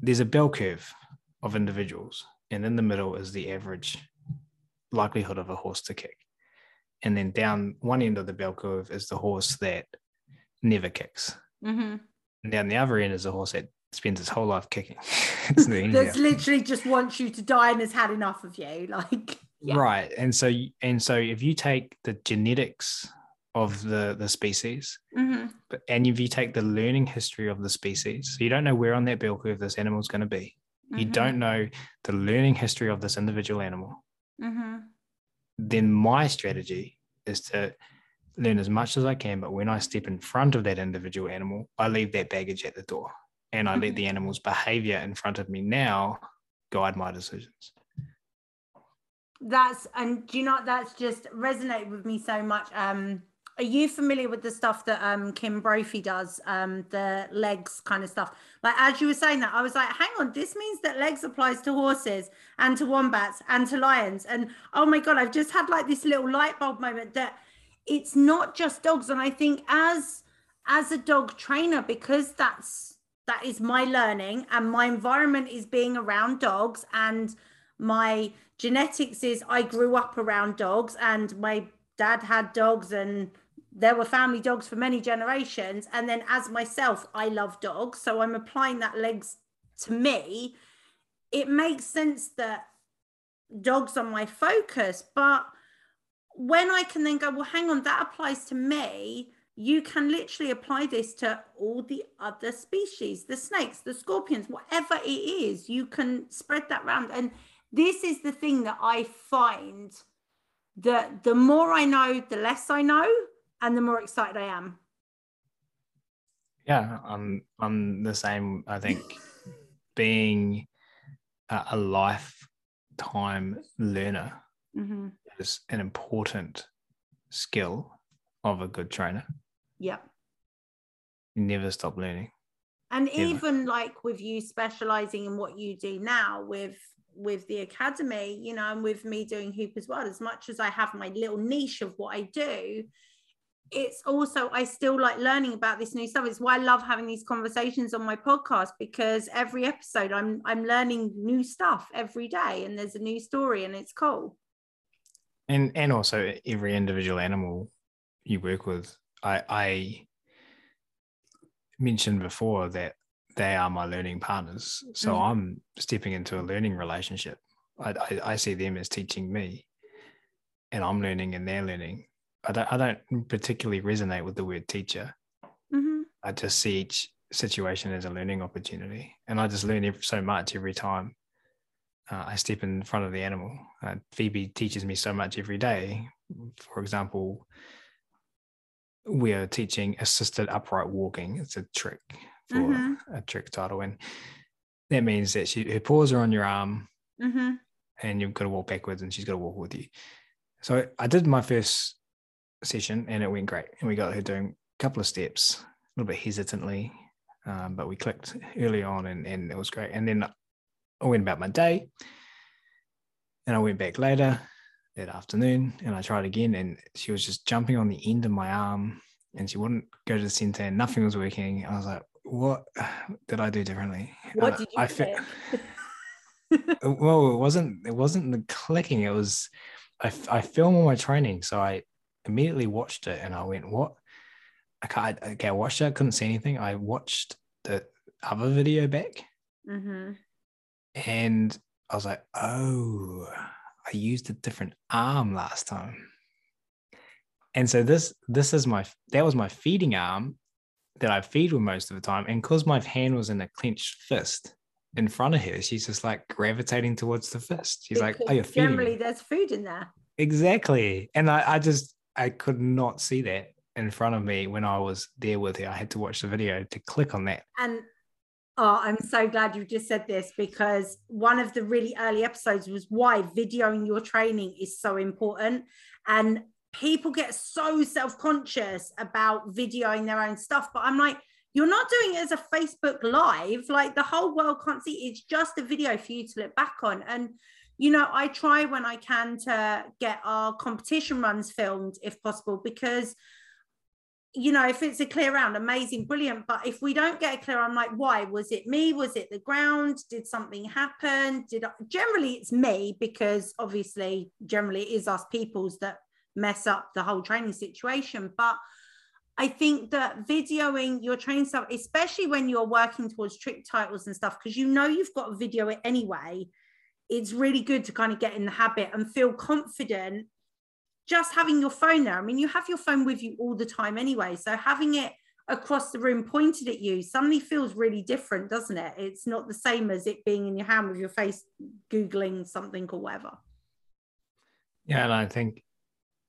There's a bell curve of individuals, and in the middle is the average likelihood of a horse to kick. And then down one end of the bell curve is the horse that never kicks. Mm-hmm. And down the other end is a horse that spends its whole life kicking. That's literally just wants you to die and has had enough of you. Like yeah. right. And so and so if you take the genetics of the the species, mm-hmm. but and if you take the learning history of the species, so you don't know where on that bell curve this animal is going to be. Mm-hmm. You don't know the learning history of this individual animal mm-hmm. then my strategy is to learn as much as I can. But when I step in front of that individual animal, I leave that baggage at the door and I mm-hmm. let the animal's behavior in front of me now guide my decisions. That's and do you know that's just resonated with me so much. Um are you familiar with the stuff that um, Kim Brophey does, um, the legs kind of stuff? Like as you were saying that, I was like, hang on, this means that legs applies to horses and to wombats and to lions. And oh my god, I've just had like this little light bulb moment that it's not just dogs. And I think as as a dog trainer, because that's that is my learning and my environment is being around dogs and my genetics is I grew up around dogs and my dad had dogs and there were family dogs for many generations. And then as myself, I love dogs. So I'm applying that legs to me. It makes sense that dogs are my focus. But when I can then go, well, hang on, that applies to me, you can literally apply this to all the other species, the snakes, the scorpions, whatever it is, you can spread that around. And this is the thing that I find that the more I know, the less I know, and the more excited I am. Yeah, I'm I'm the same. I think being a, a lifetime learner mm-hmm. is an important skill of a good trainer. Yep. You never stop learning. And even like with you specializing in what you do now with with the academy, you know, and with me doing hoop as well, as much as I have my little niche of what I do, it's also I still like learning about this new stuff. It's why I love having these conversations on my podcast because every episode I'm I'm learning new stuff every day and there's a new story and it's cool. And and also every individual animal you work with, I I mentioned before that they are my learning partners. So mm. I'm stepping into a learning relationship. I, I, I see them as teaching me, and I'm learning and they're learning. I don't I don't particularly resonate with the word teacher. Mm-hmm. I just see each situation as a learning opportunity, and I just learn so much every time uh, I step in front of the animal. Uh, Phoebe teaches me so much every day. For example, we are teaching assisted upright walking. It's a trick for mm-hmm. a trick title, and that means that she her paws are on your arm, mm-hmm. and you've got to walk backwards, and she's got to walk with you. So I did my first session, and it went great, and we got her doing a couple of steps, a little bit hesitantly, um, but we clicked early on, and and it was great. And then I went about my day, and I went back later that afternoon, and I tried again, and she was just jumping on the end of my arm and she wouldn't go to the center and nothing was working. I was like, what did I do differently? What did you I fe- well, it wasn't it wasn't the clicking. It was I I film all my training, so I immediately watched it and I went, what? I can't. Okay, I watched it. I couldn't see anything. I watched the other video back, mm-hmm. and I was like, oh, I used a different arm last time. And so this this is my that was my feeding arm that I feed with most of the time. And because my hand was in a clenched fist in front of her, she's just like gravitating towards the fist. She's because like, "Oh, you're feeding." Generally, me. there's food in there. Exactly, and I, I just I could not see that in front of me when I was there with her. I had to watch the video to click on that. And oh, I'm so glad you just said this because one of the really early episodes was why videoing your training is so important. And people get so self-conscious about videoing their own stuff but i'm like you're not doing it as a facebook live like the whole world can't see it's just a video for you to look back on and you know i try when i can to get our competition runs filmed if possible because you know if it's a clear round amazing brilliant. But if we don't get a clear i'm like why? Was it me? Was it the ground? Did something happen? Did I, generally it's me because obviously generally it is us peoples that mess up the whole training situation. But I think that videoing your training stuff, especially when you're working towards trick titles and stuff, because you know you've got to video it anyway, it's really good to kind of get in the habit and feel confident just having your phone there. I mean, you have your phone with you all the time anyway. So having it across the room pointed at you suddenly feels really different, doesn't it? It's not the same as it being in your hand with your face Googling something or whatever. Yeah, and I think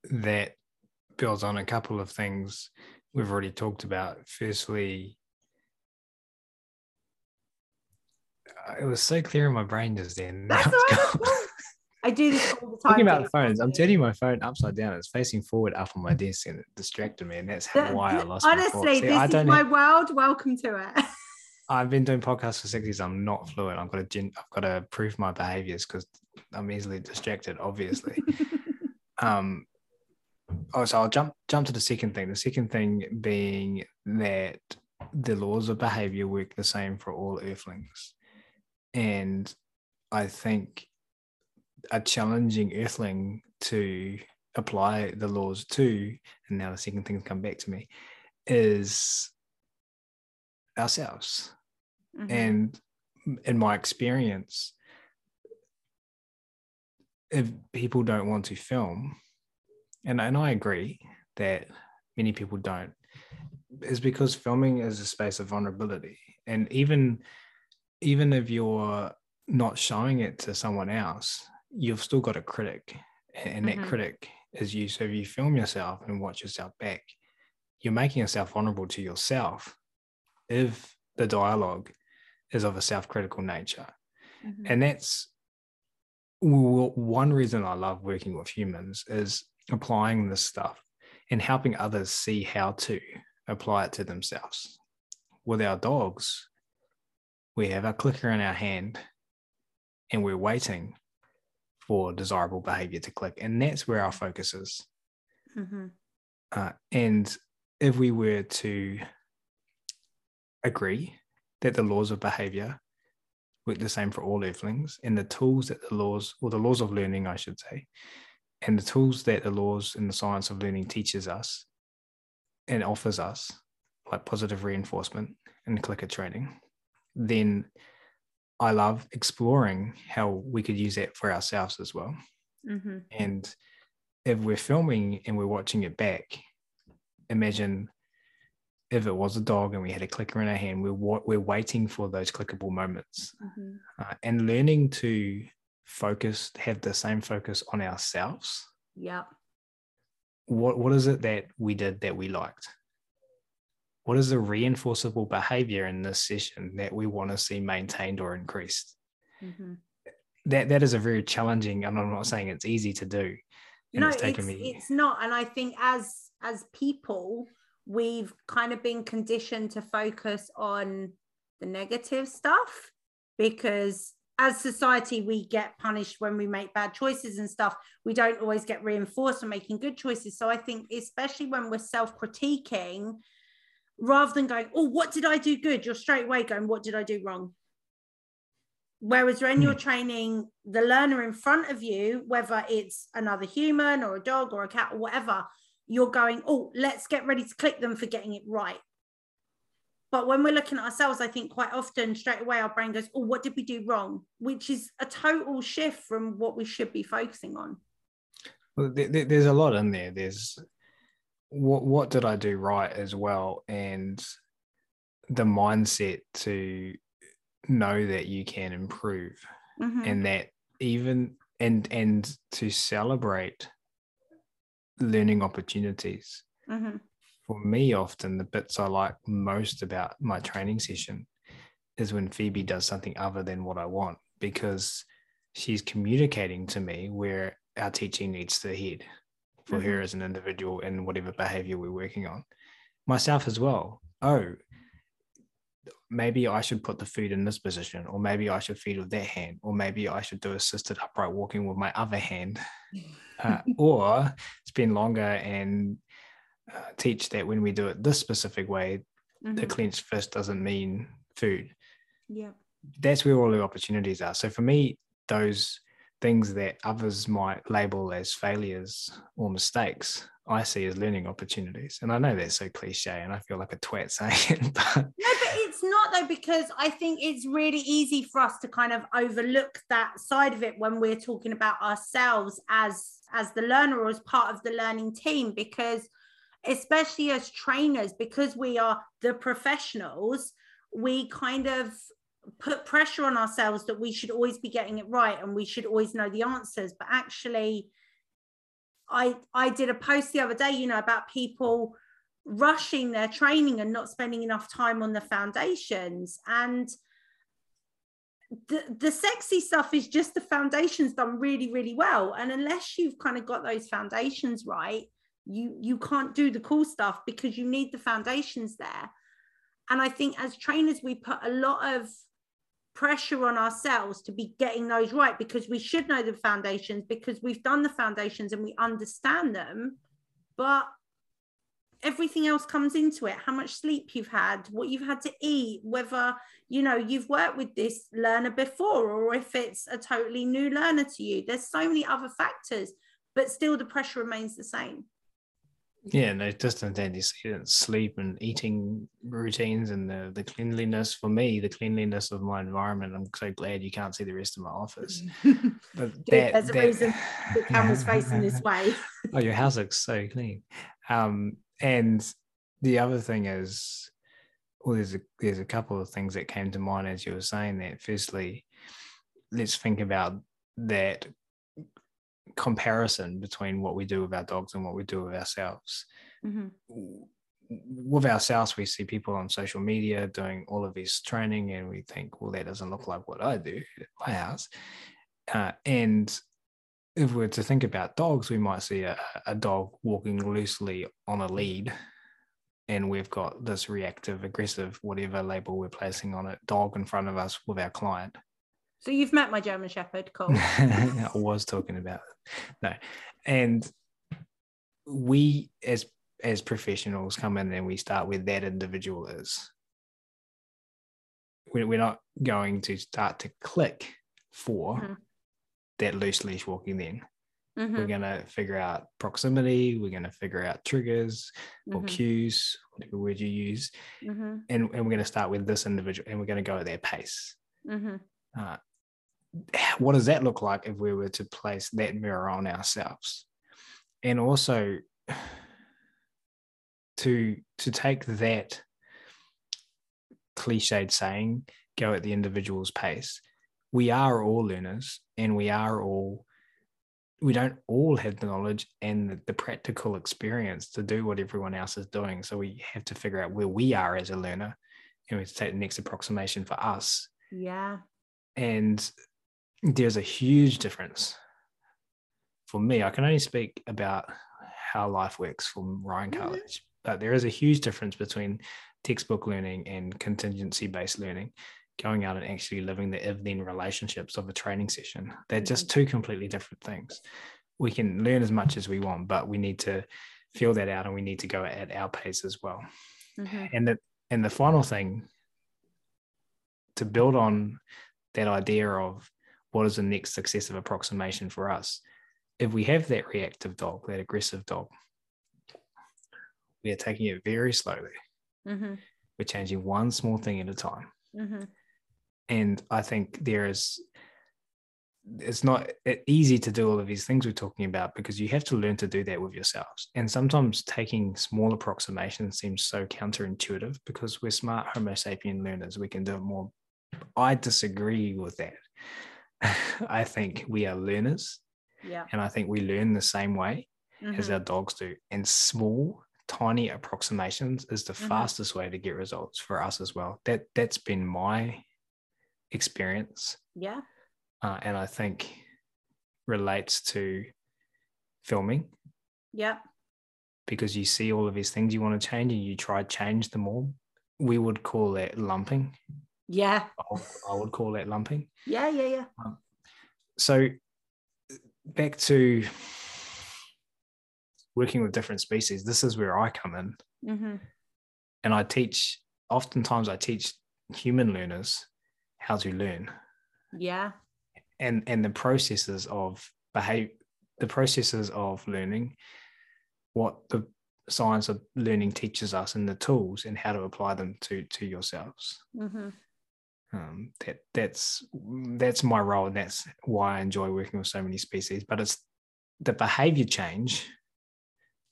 that builds on a couple of things we've already talked about. Firstly, uh, it was so clear in my brain just then. I do this all the time. Talking about the phones, I'm turning my phone upside down. It's facing forward up on my desk and it distracted me. And that's why I lost Honestly, this I is my have, world. Welcome to it. I've been doing podcasts for six years. I'm not fluent. I've got to, I've got to improve my behaviors because I'm easily distracted, obviously. um, oh, so I'll jump jump to the second thing. The second thing being that the laws of behavior work the same for all earthlings, and I think a challenging earthling to apply the laws to, and now the second thing come back to me, is ourselves. Mm-hmm. And in my experience, if people don't want to film, and, and I agree that many people don't, is because filming is a space of vulnerability. And even even if you're not showing it to someone else, you've still got a critic. And mm-hmm. that critic is you. So if you film yourself and watch yourself back, you're making yourself vulnerable to yourself if the dialogue is of a self-critical nature. Mm-hmm. And that's one reason I love working with humans is applying this stuff and helping others see how to apply it to themselves. With our dogs, we have a clicker in our hand and we're waiting for desirable behavior to click. And that's where our focus is. Mm-hmm. Uh, and if we were to agree that the laws of behavior work the same for all earthlings and the tools that the laws or the laws of learning i should say and the tools that the laws in the science of learning teaches us and offers us like positive reinforcement and clicker training then i love exploring how we could use that for ourselves as well mm-hmm. and if we're filming and we're watching it back imagine if it was a dog and we had a clicker in our hand, we're we're waiting for those clickable moments, mm-hmm. uh, and learning to focus, have the same focus on ourselves. Yeah. What what is it that we did that we liked? What is the reinforceable behavior in this session that we want to see maintained or increased? Mm-hmm. That that is a very challenging, and I'm not saying it's easy to do. no, it's, it's, me... it's not. And I think as as people, we've kind of been conditioned to focus on the negative stuff because as society we get punished when we make bad choices and stuff we don't always get reinforced for making good choices so i think especially when we're self-critiquing rather than going oh what did i do good you're straight away going what did i do wrong whereas when you're hmm. training the learner in front of you whether it's another human or a dog or a cat or whatever you're going, oh, let's get ready to click them for getting it right. But when we're looking at ourselves, I think quite often straight away our brain goes, oh, what did we do wrong? Which is a total shift from what we should be focusing on. Well, there's a lot in there. There's what what did I do right as well, and the mindset to know that you can improve, mm-hmm. and that even and and to celebrate learning opportunities. Mm-hmm. For me, often the bits I like most about my training session is when Phoebe does something other than what I want because she's communicating to me where our teaching needs to head for mm-hmm. her as an individual and whatever behavior we're working on. Myself as well. Oh, maybe I should put the food in this position, or maybe I should feed with that hand, or maybe I should do assisted upright walking with my other hand. uh, or spend longer and uh, teach that when we do it this specific way, mm-hmm. the clenched fist doesn't mean food. Yeah. That's where all the opportunities are. So for me, those things that others might label as failures or mistakes, I see as learning opportunities. And I know that's so cliche and I feel like a twat saying it, but no, but it's not though, because I think it's really easy for us to kind of overlook that side of it when we're talking about ourselves as as the learner or as part of the learning team, because especially as trainers, because we are the professionals, we kind of put pressure on ourselves that we should always be getting it right and we should always know the answers. But actually i i did a post the other day you know about people rushing their training and not spending enough time on the foundations. And the, the sexy stuff is just the foundations done really really well. And unless you've kind of got those foundations right you you can't do the cool stuff because you need the foundations there. And i think as trainers we put a lot of pressure on ourselves to be getting those right because we should know the foundations because we've done the foundations and we understand them. But everything else comes into it. How much sleep you've had what you've had to eat whether you know you've worked with this learner before or if it's a totally new learner to you. There's so many other factors but still the pressure remains the same. Yeah, no, just intensity, sleep and eating routines and the, the cleanliness. For me, the cleanliness of my environment. I'm so glad you can't see the rest of my office. But that, There's a reason the camera's facing this way. oh, your house looks so clean. Um, and the other thing is, well, there's a there's a couple of things that came to mind as you were saying that. Firstly, let's think about that comparison between what we do with our dogs and what we do with ourselves. Mm-hmm. With ourselves, we see people on social media doing all of this training, and we think, well, that doesn't look like what I do at my house. Uh, and if we are to think about dogs, we might see a, a dog walking loosely on a lead, and we've got this reactive, aggressive, whatever label we're placing on it, dog in front of us with our client. So you've met my German Shepherd, Cole. I was talking about it. No. And we as as professionals come in and we start where that individual is. We're not going to start to click for mm-hmm. that loose leash walking then. Mm-hmm. We're going to figure out proximity. We're going to figure out triggers or mm-hmm. cues, whatever word you use. Mm-hmm. And, and we're going to start with this individual and we're going to go at their pace. Mm-hmm. Uh, what does that look like if we were to place that mirror on ourselves? And also to to take that cliched saying go at the individual's pace we are all learners and we are all we don't all have the knowledge and the, the, practical experience to do what everyone else is doing. So we have to figure out where we are as a learner and we have to take the next approximation for us. Yeah. And there's a huge difference for me. I can only speak about how life works from Ryan mm-hmm. Cartlidge, but there is a huge difference between textbook learning and contingency based learning, going out and actually living the if then relationships of a training session. They're just mm-hmm. two completely different things. We can learn as much as we want, but we need to feel that out and we need to go at our pace as well. Mm-hmm. And the and the final thing to build on that idea of what is the next successive approximation for us? If we have that reactive dog, that aggressive dog, we are taking it very slowly. Mm-hmm. We're changing one small thing at a time. Mm-hmm. And I think there is, it's not easy to do all of these things we're talking about because you have to learn to do that with yourselves. And sometimes taking small approximations seems so counterintuitive because we're smart Homo sapien learners. We can do it more. I disagree with that. I think we are learners. Yeah. And I think we learn the same way mm-hmm. as our dogs do. And small, tiny approximations is the mm-hmm. fastest way to get results for us as well. That that's been my experience. Yeah. Uh, and I think relates to filming. Yeah. Because you see all of these things you want to change and you try to change them all. We would call that lumping. Yeah. I would call that lumping. Yeah, yeah, yeah. Um, so back to working with different species, this is where I come in. Mm-hmm. And I teach, oftentimes, I teach human learners how to learn. Yeah. And and the processes of behave the processes of learning, what the science of learning teaches us and the tools and how to apply them to to yourselves. Mm-hmm um, that that's that's my role and that's why i enjoy working with so many species but it's the behavior change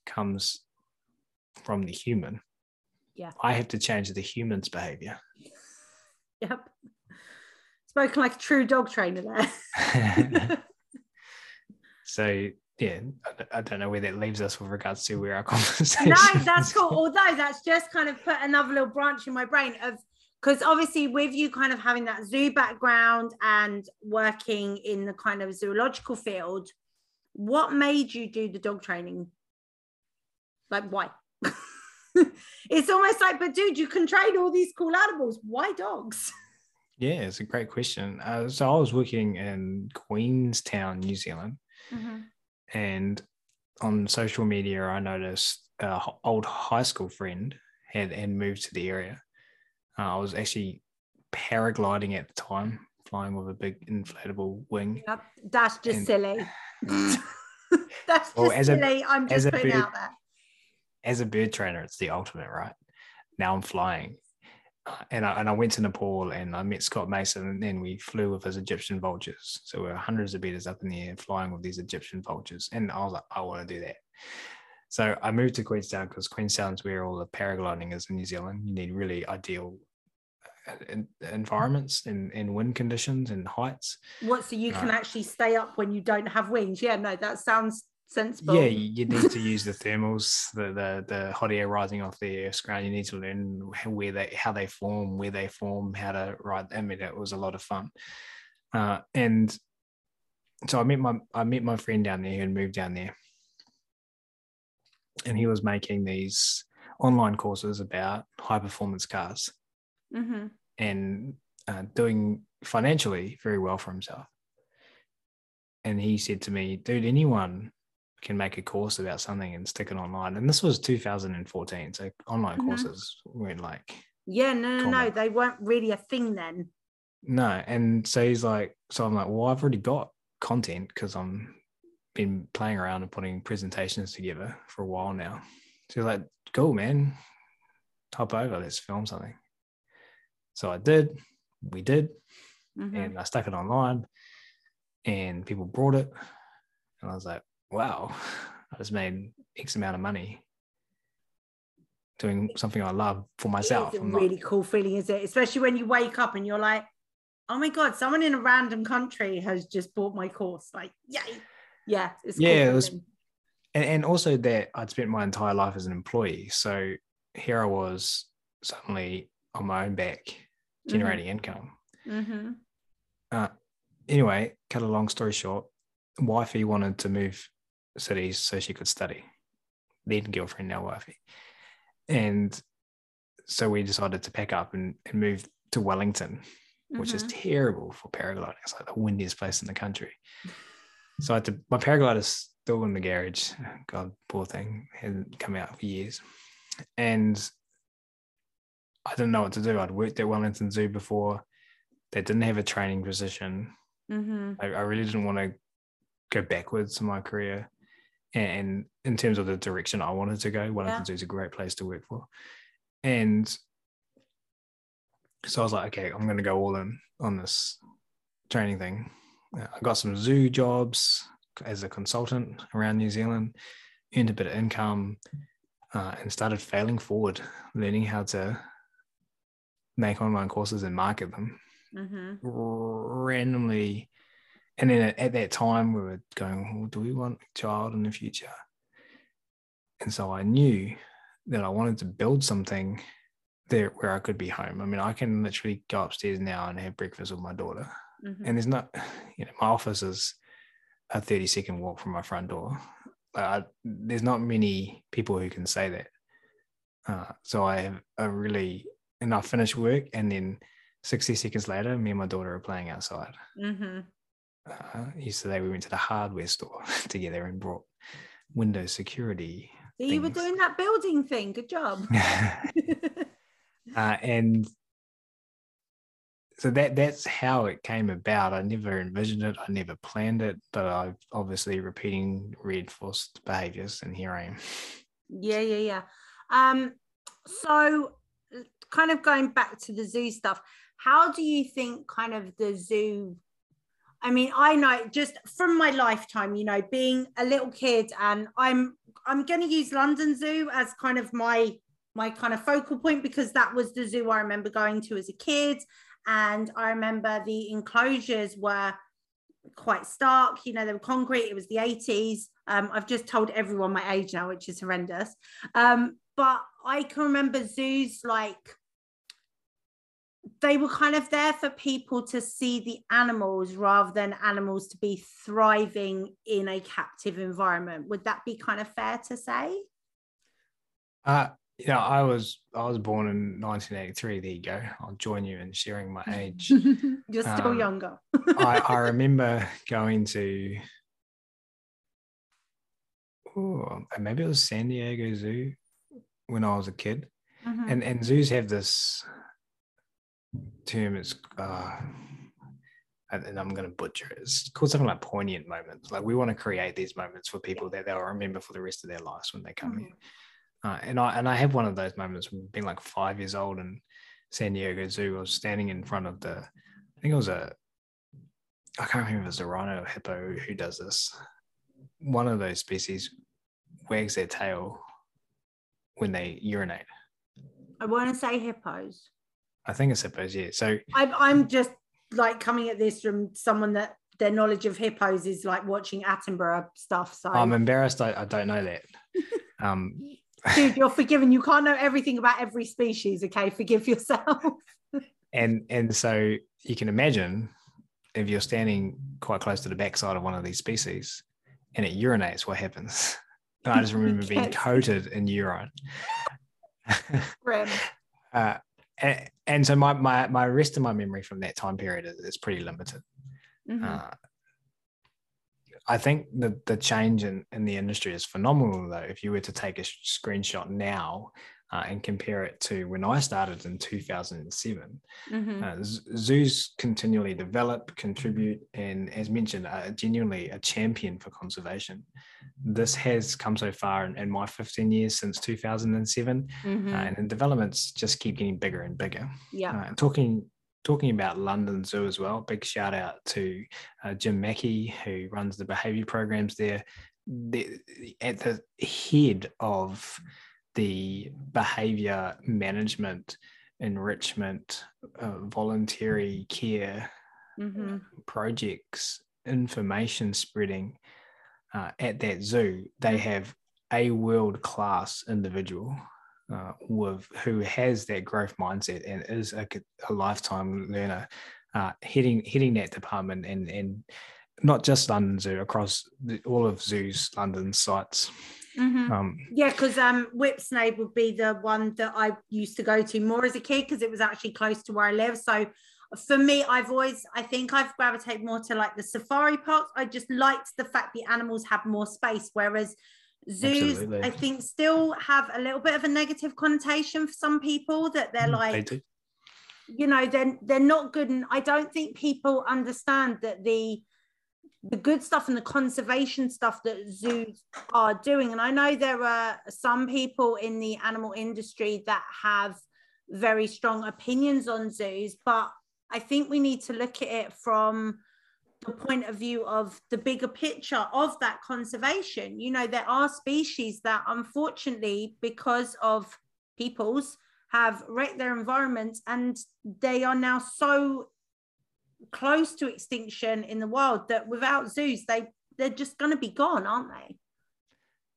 comes from the human yeah i have to change the human's behavior yep spoken like a true dog trainer there so yeah, I don't know where that leaves us with regards to where our conversation. No, that's cool. Although that's just kind of put another little branch in my brain of because obviously with you kind of having that zoo background and working in the kind of zoological field what made you do the dog training? Like why? It's almost like but dude you can train all these cool animals. Why dogs? Yeah it's a great question. Uh, so i was working in queenstown new zealand mm-hmm. and on social media i noticed an old high school friend had had moved to the area uh, I was actually paragliding at the time, flying with a big inflatable wing. Yep, that's just and, silly. That's just Well, silly. I'm just putting bird- out there. as a bird trainer, it's the ultimate, right? Now I'm flying. Uh, and I, and I went to Nepal and I met Scott Mason and then we flew with his Egyptian vultures. So we are hundreds of meters up in the air flying with these Egyptian vultures. And I was like, I want to do that. So I moved to Queenstown because Queenstown's where all the paragliding is in New Zealand. You need really ideal environments and, and wind conditions and heights. What? So you can actually stay up when you don't have wings? Yeah, no, that sounds sensible. Yeah, you you need to use the thermals, the, the the hot air rising off the Earth's ground. You need to learn where they how they form, where they form, how to ride. I mean, it was a lot of fun. Uh, and so I met my I met my friend down there who had moved down there, and he was making these online courses about high performance cars hmm and uh, doing financially very well for himself. And he said to me, dude, anyone can make a course about something and stick it online. And this was 2014. So online Mhm. courses weren't like, Yeah, no, no, no. They weren't really a thing then. no. And so he's like, so I'm like, well, I've already got content because I'm been playing around and putting presentations together for a while now. So he's like, cool, man. Hop over, let's film something. So I did, we did. Mhm. and I stuck it online and people brought it. And I was like, wow, I just made X amount of money doing something I love for myself. It's a I'm not- really cool feeling, is it? Especially when you wake up and you're like, oh my God, someone in a random country has just bought my course. Like, yay. Yeah. It's a cool Yeah, it was- and, and also that I'd spent my entire life as an employee. So here I was suddenly on my own back generating income. Mhm. Anyway, cut a long story short, wifey wanted to move cities so she could study. Then girlfriend, now wifey. And so we decided to pack up and, and move to Wellington, which is Mhm. terrible for paragliding. It's like the windiest place in the country. So I had to, my paraglider's still in the garage. God, poor thing, hasn't come out for years. And I didn't know what to do. I'd worked at Wellington Zoo before. They didn't have a training position. Mhm. I, I really didn't want to go backwards in my career. And in terms of the direction I wanted to go, Wellington Yeah. Zoo is a great place to work for. And so I was like, okay, I'm going to go all in on this training thing. Uh, I got some zoo jobs as a consultant around New Zealand, earned a bit of income, uh, and started failing forward, learning how to make online courses and market them Mhm. randomly. And then at, at that time, we were going, well, do we want a child in the future? And so I knew that I wanted to build something there where I could be home. I mean, I can literally go upstairs now and have breakfast with my daughter. Mhm. And there's not, you know, my office is a 30 second walk from my front door. I, there's not many people who can say that. Uh, so I have a really, and I finish work and then 60 seconds later, me and my daughter are playing outside. Mhm. Uh, yesterday we went to the hardware store together and brought Windows security. So you were doing that building thing. Good job. uh, and so that that's how it came about. I never envisioned it. I never planned it, but I've obviously repeating reinforced behaviors, and here I am. Yeah, yeah, yeah. Um, so kind of going back to the zoo stuff, how do you think kind of the zoo? I mean, I know just from my lifetime, you know, being a little kid, and I'm I'm going to use London Zoo as kind of my my kind of focal point because that was the zoo I remember going to as a kid, and I remember the enclosures were quite stark. You know, they were concrete. It was the 80s. Um, I've just told everyone my age now, which is horrendous. Um, but I can remember zoos like they were kind of there for people to see the animals rather than animals to be thriving in a captive environment. Would that be kind of fair to say? Uh, know, I was I was born in 1983. There you go. I'll join you in sharing my age. You're still Um, younger. I, I remember going to oh, maybe it was San Diego Zoo when I was a kid. Mhm. And and zoos have this term, it's uh and, and I'm going to butcher it. It's called something like poignant moments. Like we want to create these moments for people that they'll remember for the rest of their lives when they come mm-hmm. here. Uh, and I and I have one of those moments being like five years old in San Diego Zoo. I was standing in front of the, I think it was a, I can't remember if it was a rhino or hippo who does this. One of those species wags their tail when they urinate. I want to say hippos. I think it's hippos, yeah. So I'm, I'm just like coming at this from someone that their knowledge of hippos is like watching Attenborough stuff. So I'm embarrassed. I, I don't know that. um, Dude, you're forgiven. You can't know everything about every species. Okay, forgive yourself. and and so you can imagine if you're standing quite close to the backside of one of these species and it urinates, what happens? I just remember being coated in urine. uh, and, and, so my, my my rest of my memory from that time period is, is pretty limited. Mm-hmm. Uh, I think the the change in, in the industry is phenomenal though. If you were to take a screenshot now uh, and compare it to when I started in 2007. Mm-hmm. Uh, zoos continually develop, contribute, and as mentioned, are genuinely a champion for conservation. This has come so far in, in my 15 years since 2007, mm-hmm. uh, and the developments just keep getting bigger and bigger. Yeah. Uh, talking talking about London Zoo as well, big shout out to uh, Jim Mackey, who runs the behavior programs there. The, at the head of the behavior management, enrichment, uh, voluntary care mm-hmm. projects, information spreading uh, at that zoo, they have a world class individual uh, with who has that growth mindset and is a, a lifetime learner, uh, heading heading that department and and not just London Zoo across the, all of Zoo's London sites. Mm-hmm. Um, yeah, because um, Whipsnade would be the one that I used to go to more as a kid because it was actually close to where I live. So for me, I've always, I think I've gravitated more to like the safari parks. I just liked the fact the animals have more space, whereas zoos, Absolutely. I think, still have a little bit of a negative connotation for some people that they're mm, like, they you know, they're, they're not good. And I don't think people understand that the, the good stuff and the conservation stuff that zoos are doing. And I know there are some people in the animal industry that have very strong opinions on zoos, but I think we need to look at it from the point of view of the bigger picture of that conservation. You know, there are species that unfortunately, because of peoples, have wrecked their environments and they are now so close to extinction in the world that without zoos they they're just going to be gone aren't they?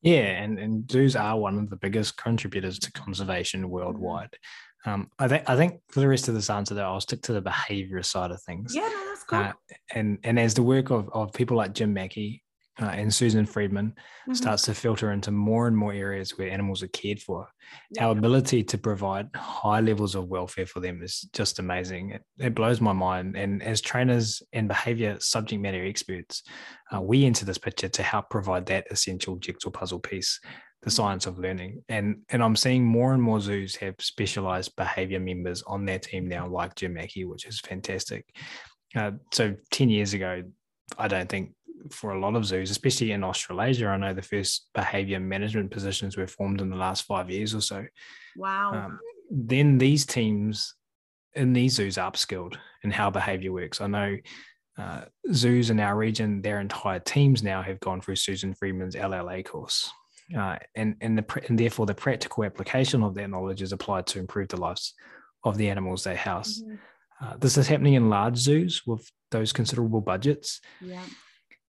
Yeah and, and zoos are one of the biggest contributors to conservation mm-hmm. worldwide um, I think I think for the rest of this answer though, I'll stick to the behavior side of things. Yeah, no, that's cool. Uh, and and as the work of, of people like Jim Mackey uh, and Susan Friedman mm-hmm. starts to filter into more and more areas where animals are cared for. Yeah. Our ability to provide high levels of welfare for them is just amazing. It, it blows my mind. And as trainers and behavior subject matter experts, uh, we enter this picture to help provide that essential jigsaw puzzle piece the science of learning. And and I'm seeing more and more zoos have specialized behavior members on their team now, like Jim Mackey, which is fantastic. Uh, so 10 years ago, I don't think for a lot of zoos, especially in Australasia. I know the first behavior management positions were formed in the last five years or so. Wow. Um, then these teams in these zoos are upskilled in how behavior works. I know uh, zoos in our region, their entire teams now have gone through Susan Friedman's LLA course. Uh, and and, the, and therefore the practical application of that knowledge is applied to improve the lives of the animals they house. Mm-hmm. Uh, this is happening in large zoos with those considerable budgets. Yeah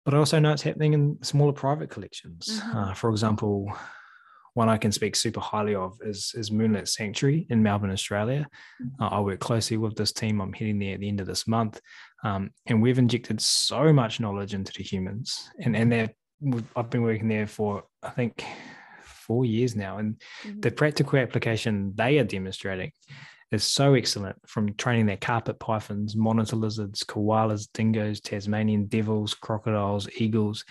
but I also know it's happening in smaller private collections. Mm-hmm. Uh, for example, one I can speak super highly of is, is Moonlit Sanctuary in Melbourne, Australia. Mm-hmm. Uh, I work closely with this team. I'm heading there at the end of this month. Um, and we've injected so much knowledge into the humans. And, and I've been working there for, I think, four years now. And mm-hmm. the practical application they are demonstrating is so excellent from training their carpet pythons, monitor lizards, koalas, dingoes, Tasmanian devils, crocodiles, eagles.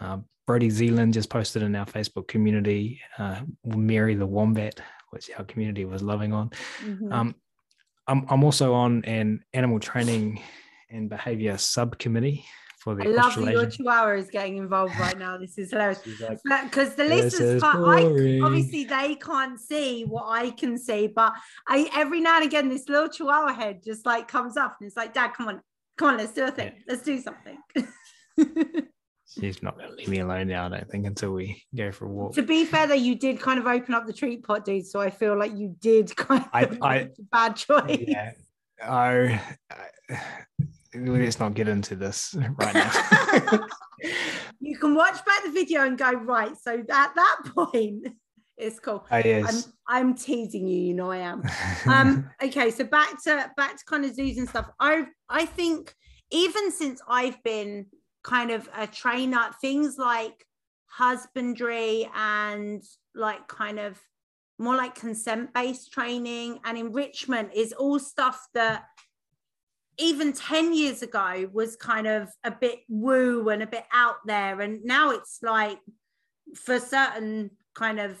Uh, Brody Zealand just posted in our Facebook community, uh, Mary the Wombat, which our community was loving on. Mm-hmm. Um, I'm, I'm also on an animal training and Behavior Subcommittee for the I love that your chihuahua is getting involved right now. This is hilarious. She's like, Because the listeners can't, I, obviously they can't see what I can see, but I every now and again this little chihuahua head just like comes up and it's like, Dad, come on, come on, let's do a thing, let's do something. She's not going to leave me alone now, I don't think, until we go for a walk. to be fair though, you did kind of open up the treat pot, dude. So I feel like you did kind of I- bad choice. yeah. Oh, uh, let's not get into this right now. you can watch back the video and go, right. So at that point, it's cool. oh, yes. I'm I'm teasing you, you know I am. um okay so back to back to kind of zoos and stuff i i think even since i've been kind of a trainer things like husbandry and like kind of more like consent based training and enrichment is all stuff that even 10 years ago was kind of a bit woo and a bit out there and now it's like for certain kind of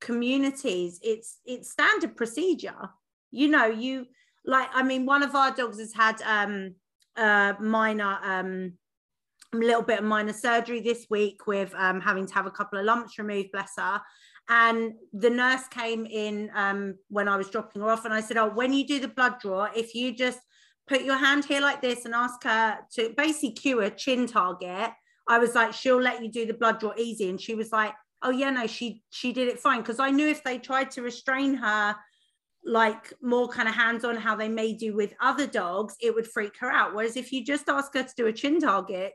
communities it's it's standard procedure. You know you like i mean one of our dogs has had um minor um a little bit of minor surgery this week with um having to have a couple of lumps removed bless her. And the nurse came in um when i was dropping her off and i said oh when you do the blood draw if you just put your hand here like this and ask her to basically cue a chin target. I was like she'll let you do the blood draw easy. And she was like oh yeah no she she did it fine. Because i knew if they tried to restrain her like more kind of hands on how they may do with other dogs it would freak her out. Whereas if you just ask her to do a chin target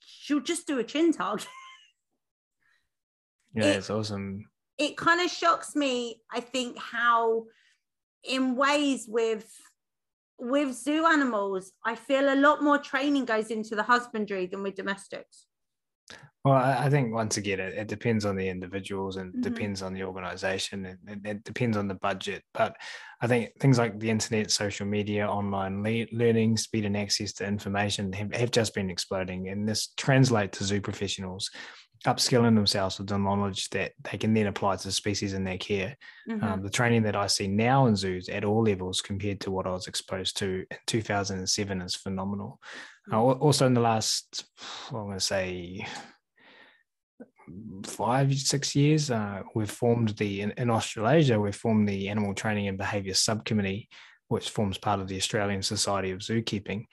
she'll just do a chin target. Yeah, it- it's awesome. it kind of shocks me i think how in ways with with zoo animals i feel a lot more training goes into the husbandry than with domestics Well, I, think once again, it, it depends on the individuals and Mhm. depends on the organization and it, it depends on the budget. But I think things like the internet, social media, online le- learning, speed and access to information have, have just been exploding. And this translate to zoo professionals upskilling themselves with the knowledge that they can then apply to the species in their care. Mhm. Um, the training that I see now in zoos at all levels compared to what I was exposed to in 2007 is phenomenal. Uh, also, in the last, I'm going to say, five, six years, uh, we've formed the, in, in Australasia, we've formed the Animal Training and Behaviour Subcommittee, which forms part of the Australasian Society of Zookeeping.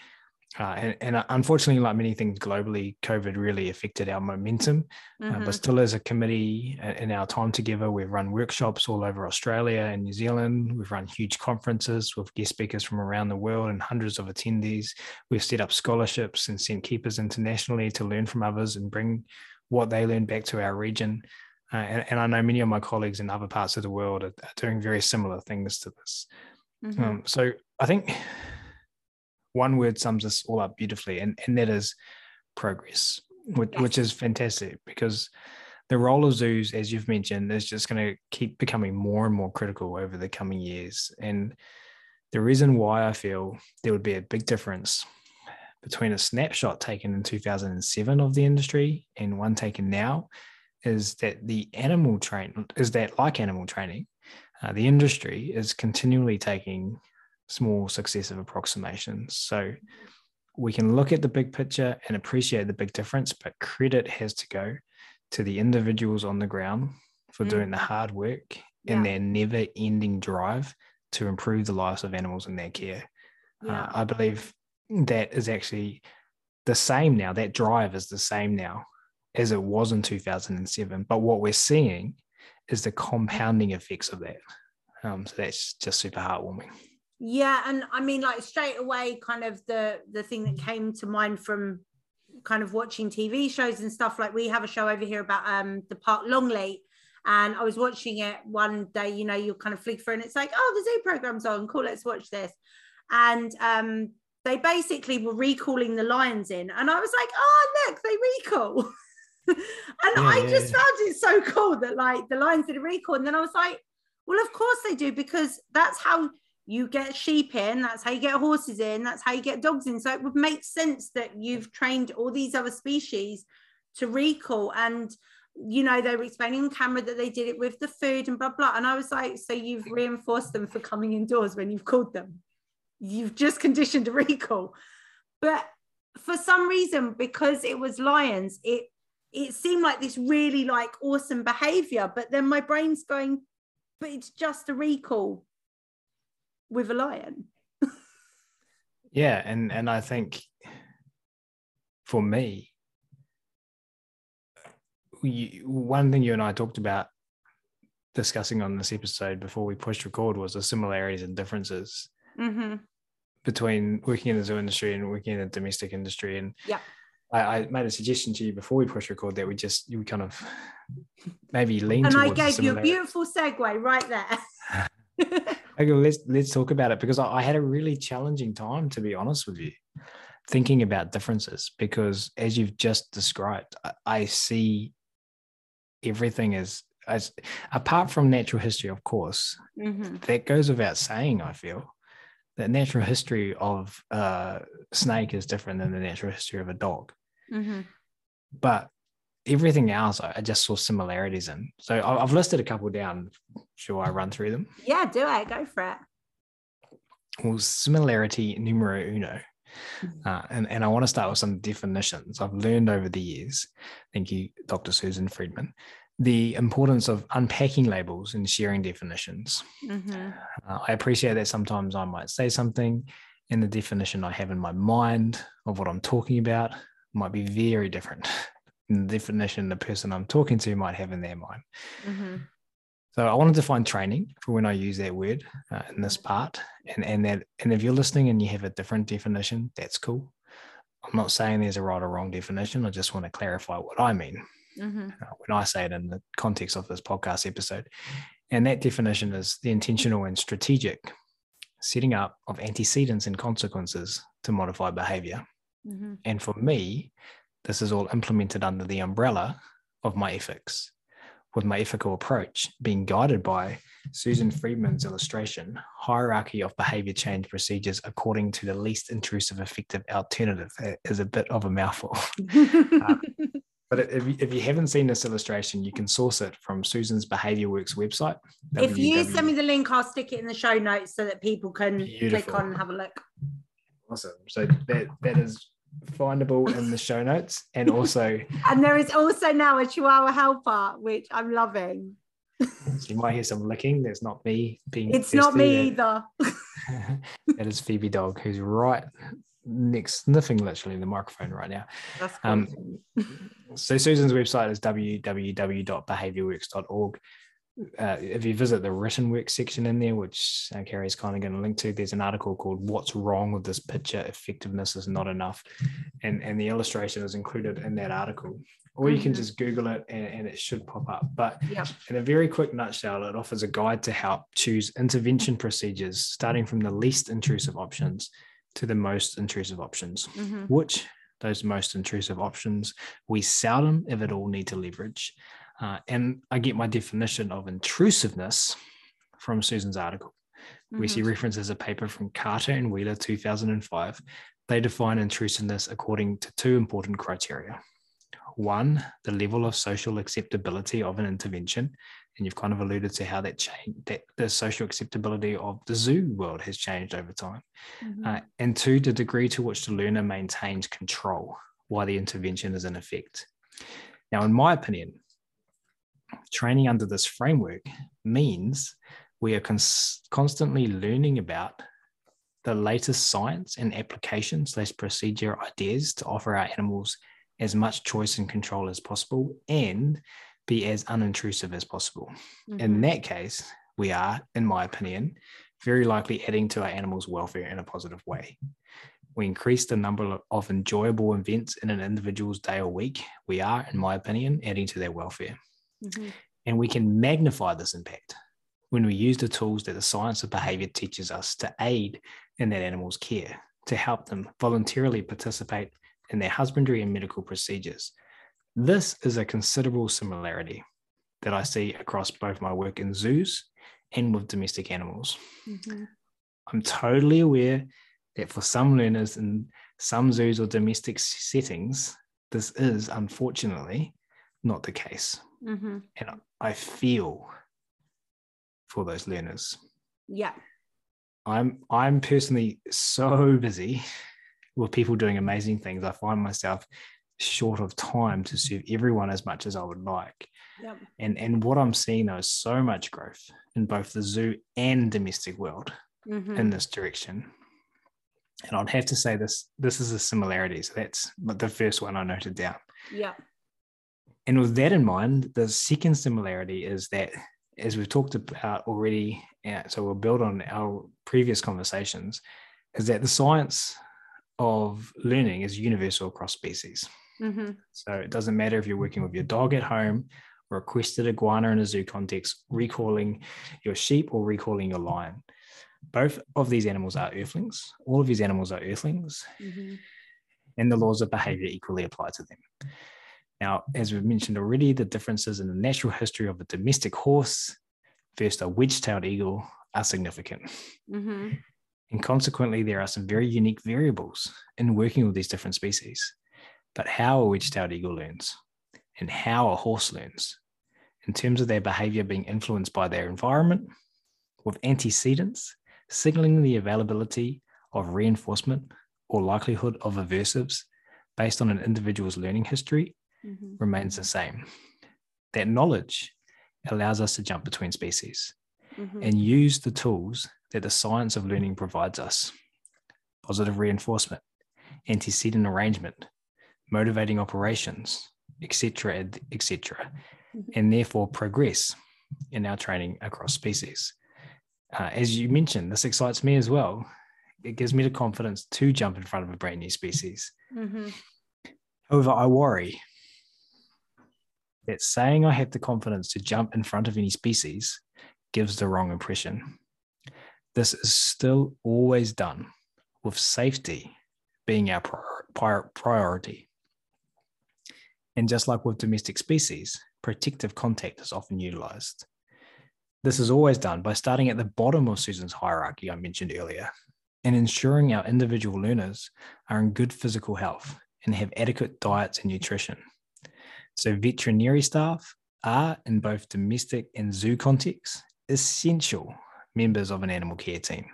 Uh, and, and uh, unfortunately, like many things globally, COVID really affected our momentum. Uh, Mhm. but still, as a committee, uh, in our time together, we've run workshops all over Australia and New Zealand. We've run huge conferences with guest speakers from around the world and hundreds of attendees. We've set up scholarships and sent keepers internationally to learn from others and bring what they learn back to our region. Uh, and, and I know many of my colleagues in other parts of the world are, are doing very similar things to this. Mhm. Um, so I think one word sums this all up beautifully, and, and that is progress, which, which is fantastic because the role of zoos, as you've mentioned, is just going to keep becoming more and more critical over the coming years. And the reason why I feel there would be a big difference between a snapshot taken in 2007 of the industry and one taken now is that the animal train is that like animal training uh, the industry is continually taking small successive approximations. So we can look at the big picture and appreciate the big difference, but credit has to go to the individuals on the ground for Mm. doing the hard work Yeah. and their never ending drive to improve the lives of animals in their care. yeah Uh, I believe that is actually the same now. That drive is the same now as it was in 2007. But what we're seeing is the compounding effects of that. Um, so that's just super heartwarming. Yeah and i mean like straight away kind of the the thing that came to mind from kind of watching tv shows and stuff like we have a show over here about um the park longleat and i was watching it one day you know you kind of flick through and it's like oh the zoo program's on cool let's watch this and um they basically were recalling the lions in and i was like oh look they recall and Yeah, i yeah, just yeah. found it so cool that like the lions did a recall and then i was like well of course they do because that's how you get sheep in, that's how you get horses in, that's how you get dogs in. So it would make sense that you've trained all these other species to recall. And, you know, they were explaining on camera that they did it with the food and blah, blah. And I was like, so you've reinforced them for coming indoors when you've called them. You've just conditioned a recall. but for some reason, because it was lions, it it seemed like this really like awesome behavior. But then my brain's going, but it's just a recall with a lion. yeah, and and I think for me, we, one thing you and I talked about discussing on this episode before we pushed record was the similarities and differences mm-hmm. between working in the zoo industry and working in the domestic industry. And yeah, I, I, made a suggestion to you before we pushed record that we just you kind of maybe lean. And I gave you a beautiful segue right there. okay, let's let's talk about it because I, I had a really challenging time to be honest with you, thinking about differences because as you've just described, I, I see everything as as apart from natural history, of course, mm-hmm. that goes without saying. I feel that natural history of a snake is different than the natural history of a dog, mm-hmm. but everything else I just saw similarities in. So I've listed a couple down. Shall I run through them? Yeah, do it. Go for it. Well, similarity numero uno. Mm-hmm. Uh, and, and I want to start with some definitions I've learned over the years. Thank you, Dr. Susan Friedman the importance of unpacking labels and sharing definitions. Mm-hmm. Uh, I appreciate that sometimes I might say something, and the definition I have in my mind of what I'm talking about might be very different the definition the person I'm talking to might have in their mind. Mm-hmm. So I wanted to find training for when I use that word uh, in this part, and and that and if you're listening and you have a different definition, that's cool. I'm not saying there's a right or wrong definition. I just want to clarify what I mean mm-hmm. uh, when I say it in the context of this podcast episode. And that definition is the intentional and strategic setting up of antecedents and consequences to modify behavior. Mm-hmm. And for me, this is all implemented under the umbrella of my ethics, with my ethical approach being guided by Susan Friedman's illustration hierarchy of behavior change procedures according to the least intrusive effective alternative it is a bit of a mouthful. uh, but if you, if you haven't seen this illustration, you can source it from Susan's Behavior Works website. If you send me the link, I'll stick it in the show notes so that people can Beautiful. click on and have a look. Awesome. So that that is findable in the show notes, and also and there is also now a Chihuahua helper, which I'm loving. You might hear some licking. That's not me being. It's not me either. that is Phoebe Dog, who's right next sniffing literally in the microphone right now. Um, so Susan's website is www.behaviorworks.org. Uh, if you visit the written work section in there, which uh, Carrie's kind of going to link to, there's an article called "What's Wrong with This Picture? Effectiveness is Not Enough," and and the illustration is included in that article. Or you can mm-hmm. just Google it and, and, it should pop up. But in a very quick nutshell, it offers a guide to help choose intervention procedures starting from the least intrusive options to the most intrusive options, mm-hmm. which those most intrusive options we seldom, if at all, need to leverage. Uh, and I get my definition of intrusiveness from Susan's article. Mm-hmm. We see mm-hmm. references a paper from Carter and Wheeler 2005. They define intrusiveness according to two important criteria. One, the level of social acceptability of an intervention, and you've kind of alluded to how that change that the social acceptability of the zoo world has changed over time mm-hmm. uh, and two the degree to which the learner maintains control while the intervention is in effect now in my opinion training under this framework means we are cons- constantly learning about the latest science and applications slash procedure ideas to offer our animals as much choice and control as possible and be as unintrusive as possible. Mm-hmm. In that case, we are, in my opinion, very likely adding to our animals' welfare in a positive way. We increase the number of enjoyable events in an individual's day or week. We are, in my opinion, adding to their welfare. Mm-hmm. And we can magnify this impact when we use the tools that the science of behavior teaches us to aid in that animal's care, to help them voluntarily participate in their husbandry and medical procedures, this is a considerable similarity that I see across both my work in zoos and with domestic animals. Mm-hmm. I'm totally aware that for some learners in some zoos or domestic settings, this is unfortunately not the case. Mm-hmm. And I feel for those learners. Yeah. I'm I'm personally so busy with people doing amazing things, I find myself short of time to serve everyone as much as I would like. Yep. And and what I'm seeing though is so much growth in both the zoo and domestic world mm-hmm. in this direction. And I'd have to say this this is a similarity. So that's the first one I noted down. Yeah. And with that in mind, the second similarity is that as we've talked about already, so we'll build on our previous conversations, is that the science of learning is universal across species. Mm-hmm. So it doesn't matter if you're working with your dog at home or a crested iguana in a zoo context, recalling your sheep or recalling your lion. Both of these animals are earthlings. All of these animals are earthlings. Mm-hmm. And the laws of behavior equally apply to them. Now, as we've mentioned already, the differences in the natural history of a domestic horse versus a wedge tailed eagle are significant. Mm-hmm. And consequently, there are some very unique variables in working with these different species. But how a wedge tailed eagle learns and how a horse learns in terms of their behavior being influenced by their environment, with antecedents signaling the availability of reinforcement or likelihood of aversives based on an individual's learning history mm-hmm. remains the same. That knowledge allows us to jump between species mm-hmm. and use the tools that the science of learning provides us positive reinforcement, antecedent arrangement, motivating operations, etc., etc., mm-hmm. and therefore progress in our training across species. Uh, as you mentioned, this excites me as well. It gives me the confidence to jump in front of a brand new species. Mm-hmm. However, I worry that saying I have the confidence to jump in front of any species gives the wrong impression. This is still always done with safety being our prior, priority. And just like with domestic species, protective contact is often utilized. This is always done by starting at the bottom of Susan's hierarchy I mentioned earlier and ensuring our individual learners are in good physical health and have adequate diets and nutrition. So, veterinary staff are, in both domestic and zoo contexts, essential members of an animal care team.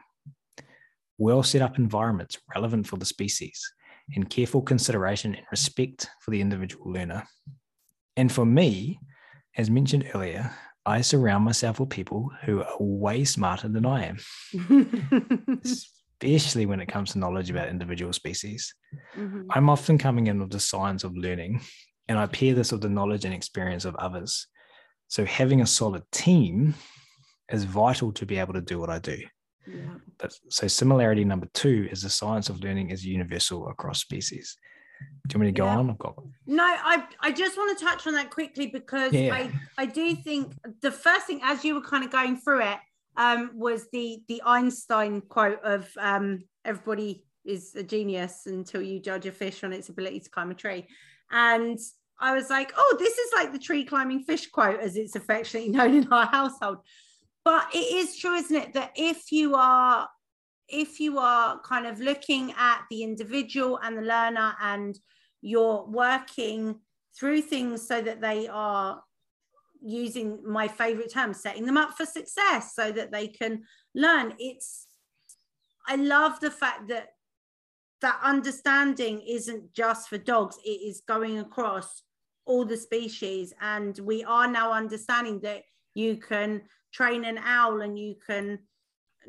Well set up environments relevant for the species and careful consideration and respect for the individual learner. And for me, as mentioned earlier, I surround myself with people who are way smarter than I am, especially when it comes to knowledge about individual species. Mm-hmm. I'm often coming in with the science of learning, and I pair this with the knowledge and experience of others. So having a solid team is vital to be able to do what I do. Yeah. But so similarity number two is the science of learning is universal across species. Do you want me to go yeah. on? I've got no, I I just want to touch on that quickly because yeah. I, I do think the first thing as you were kind of going through it um, was the the Einstein quote of um, everybody is a genius until you judge a fish on its ability to climb a tree. And I was like, oh, this is like the tree climbing fish quote, as it's affectionately known in our household. But it is true, isn't it, that if you are if you are kind of looking at the individual and the learner and you're working through things so that they are using my favorite term setting them up for success so that they can learn it's i love the fact that that understanding isn't just for dogs it is going across all the species. And we are now understanding that you can train an owl and you can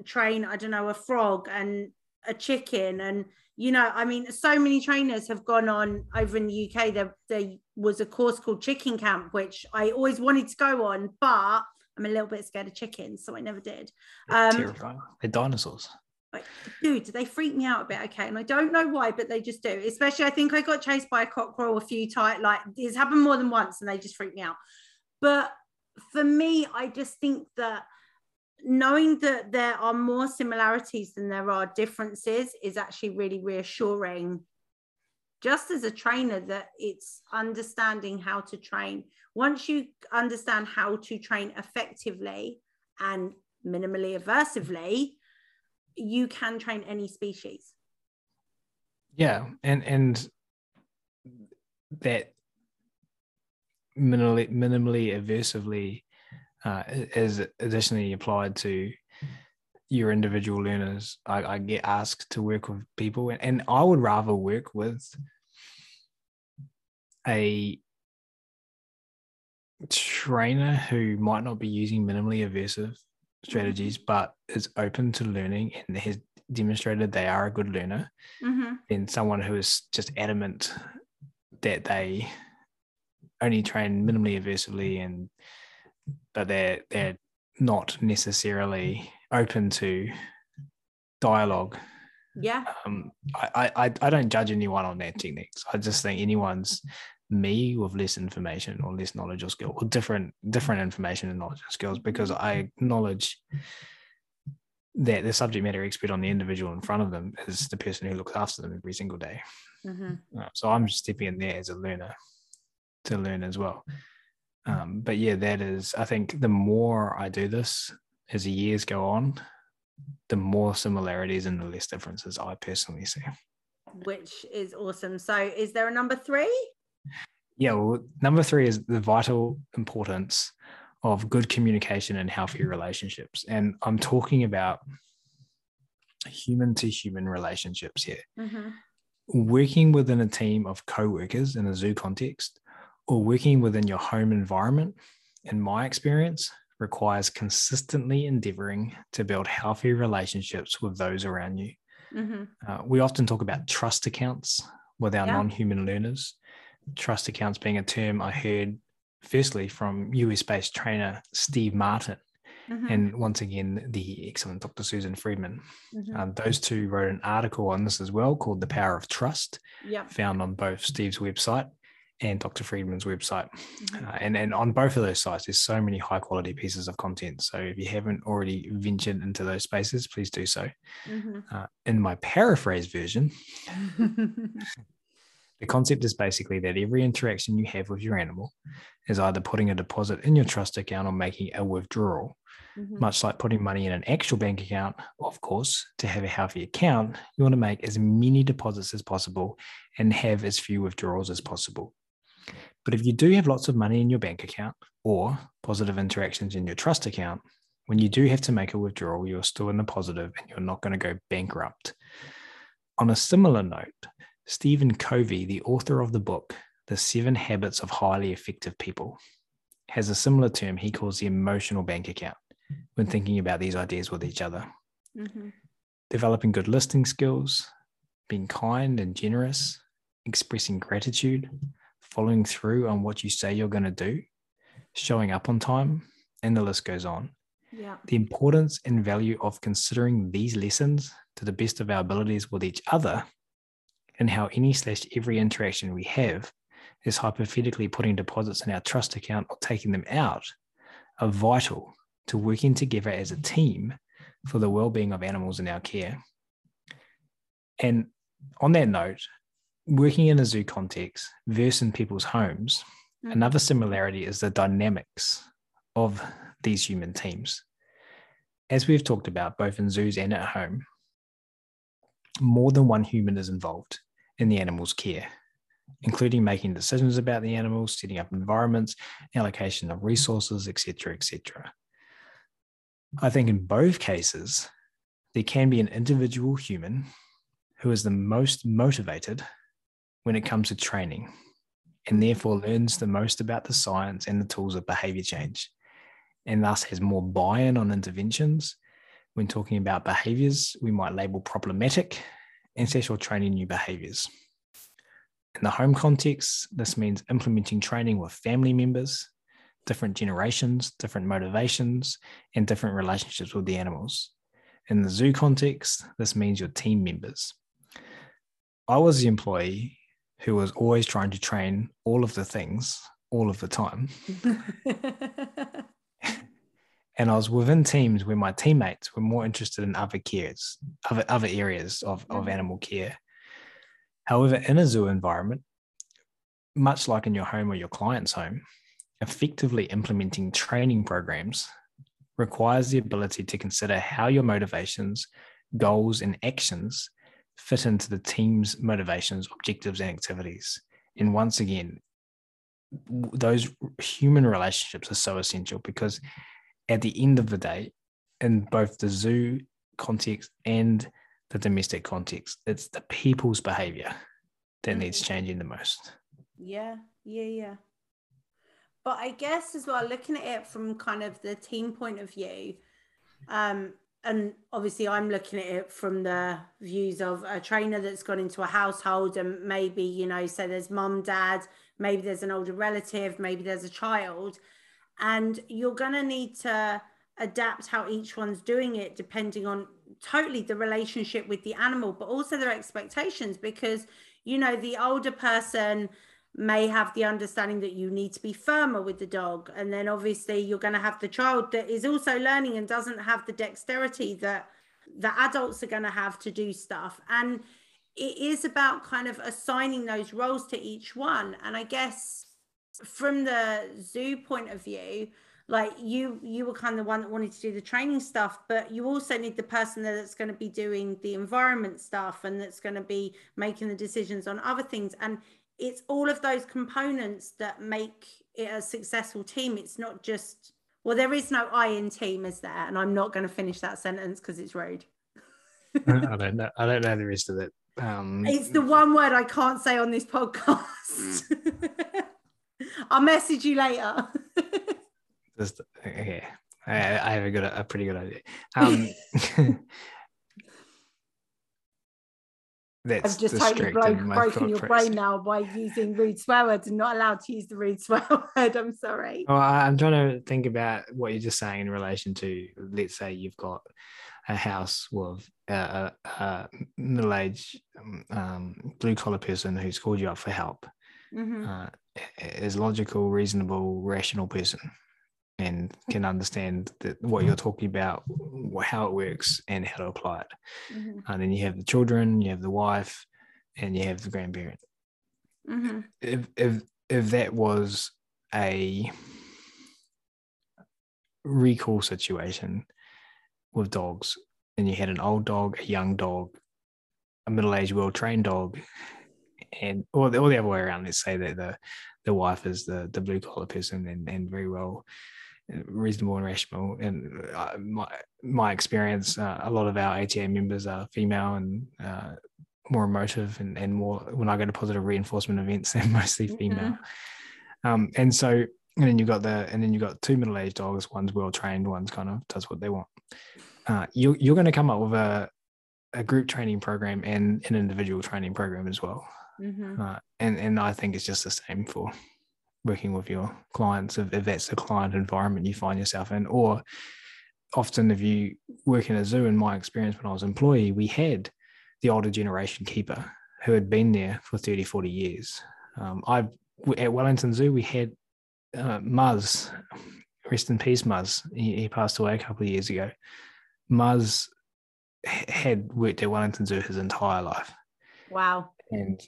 train i don't know a frog and a chicken. And you know i mean so many trainers have gone on over in the uk there, there was a course called chicken camp which i always wanted to go on but i'm a little bit scared of chickens so i never did. Um, terrifying. They're dinosaurs like, dude, they freak me out a bit. Okay. And I don't know why, but they just do. Especially, I think I got chased by a cockerel a few times. Like, it's happened more than once and they just freak me out. But for me, I just think that knowing that there are more similarities than there are differences is actually really reassuring just as a trainer that it's understanding how to train once you understand how to train effectively and minimally aversively you can train any species yeah and and that minimally minimally aversively uh, is additionally applied to your individual learners. I, I get asked to work with people, and, and I would rather work with a trainer who might not be using minimally aversive strategies, but is open to learning and has demonstrated they are a good learner, Mm-hmm. than someone who is just adamant that they only train minimally aversively and but they're they're not necessarily open to dialogue. Yeah. Um, I, I I don't judge anyone on their techniques. I just think anyone's me with less information or less knowledge or skill or different different information and knowledge and skills because I acknowledge that the subject matter expert on the individual in front of them is the person who looks after them every single day. Mm-hmm. Uh, so I'm just stepping in there as a learner to learn as well. Um, but yeah, that is, I think the more I do this as the years go on, the more similarities and the less differences I personally see. Which is awesome. So, is there a number three? Yeah, well, number three is the vital importance of good communication and healthy relationships. And I'm talking about human to human relationships here. Mm-hmm. working within a team of co-workers in a zoo context or working within your home environment in my experience requires consistently endeavoring to build healthy relationships with those around you Mm-hmm. uh, we often talk about trust accounts with our Yeah. non-human learners trust accounts being a term i heard firstly from us-based trainer steve martin Mm-hmm. and once again the excellent dr susan friedman Mhm. um, those two wrote an article on this as well called The Power of Trust, Yep. found on both Steve's website and Dr. Friedman's website. Mhm. Uh, and, and on both of those sites, there's so many high quality pieces of content. So if you haven't already ventured into those spaces, please do so. Mhm. Uh, in my paraphrase version, the concept is basically that every interaction you have with your animal is either putting a deposit in your trust account or making a withdrawal. Mhm. Much like putting money in an actual bank account, of course, to have a healthy account, you want to make as many deposits as possible and have as few withdrawals as possible. But if you do have lots of money in your bank account or positive interactions in your trust account, when you do have to make a withdrawal, you're still in the positive and you're not going to go bankrupt. On a similar note, Stephen Covey, the author of the book, The Seven Habits of Highly Effective People, has a similar term he calls the emotional bank account when thinking about these ideas with each other. Mhm. Developing good listening skills, being kind and generous, expressing gratitude, following through on what you say you're going to do, showing up on time, and the list goes on. Yeah. The importance and value of considering these lessons to the best of our abilities with each other and how any slash every interaction we have is hypothetically putting deposits in our trust account or taking them out are vital to working together as a team for the well-being of animals in our care. And on that note, working in a zoo context versus in people's homes, Mhm. another similarity is the dynamics of these human teams. As we've talked about both in zoos and at home, more than one human is involved in the animal's care, including making decisions about the animals, setting up environments, allocation of resources, etc., etc. I think in both cases, there can be an individual human who is the most motivated when it comes to training and therefore learns the most about the science and the tools of behavior change and thus has more buy in on interventions. When talking about behaviors, we might label problematic or training new behaviors. In the home context, this means implementing training with family members, different generations, different motivations, and different relationships with the animals. In the zoo context, this means your team members. I was the employee who was always trying to train all of the things all of the time. And I was within teams where my teammates were more interested in other cares, other, other areas of, of Mhm. animal care. However, in a zoo environment, much like in your home or your client's home, effectively implementing training programs requires the ability to consider how your motivations, goals, and actions fit into the team's motivations, objectives, and activities. And once again, those human relationships are so essential because at the end of the day, in both the zoo context and the domestic context. It's the people's behavior that needs changing the most. Yeah, yeah, yeah. But I guess as well, looking at it from kind of the team point of view, um, and obviously I'm looking at it from the views of a trainer that's gone into a household and maybe, you know, so there's mum, dad, maybe there's an older relative, maybe there's a child, and you're going to need to adapt how each one's doing it depending on totally the relationship with the animal, but also their expectations because, you know, the older person may have the understanding that you need to be firmer with the dog and then obviously you're going to have the child that is also learning and doesn't have the dexterity that the adults are going to have to do stuff. And it is about kind of assigning those roles to each one. And i guess from the zoo point of view like you you were kind of the one that wanted to do the training stuff but you also need the person that's going to be doing the environment stuff and that's going to be making the decisions on other things and it's all of those components that make it a successful team. It's not just well, there is no I in team, is there? And I'm not going to finish that sentence because it's rude. I don't know. I don't know the rest of it. Um, it's the one word I can't say on this podcast. I'll message you later. Just, okay. I, I have a good, a pretty good idea. Um, I've just totally broke, broken your brain now by using rude swear words and not allowed to use the rude swear word. I'm sorry. Well, I'm trying to think about what you're just saying in relation to, let's say you've got a house with a, a, a middle-aged um, um blue collar person who's called you up for help. Mm-hmm. Uh, is logical, reasonable, rational person and can understand that what you're talking about, how it works, and how to apply it. Mm-hmm. And then you have the children, you have the wife, and you have the grandparent. Mm-hmm. If if if that was a recall situation with dogs, and you had an old dog, a young dog, a middle-aged, well-trained dog, and or the, or the other way around. Let's say that the the wife is the the blue collar person and, and very well reasonable and rational. And uh, my my experience, uh, a lot of our ATA members are female and uh, more emotive, and, and more when I go to positive reinforcement events, they're mostly mm-hmm. female. Mm-hmm. Um, and so, and then you got the, and then you got two middle aged dogs. One's well trained, one's kind of does what they want. Uh, you you're going to come up with a a group training program and an individual training program as well. Mm-hmm. Uh, and and I think it's just the same for working with your clients if, if that's the client environment you find yourself in or often if you work in a zoo in my experience when i was employee we had the older generation keeper who had been there for 30 40 years. Um, i at wellington zoo we had uh, muzz rest in peace muzz. He, he passed away a couple of years ago. Muzz had worked at wellington zoo his entire life. Wow. And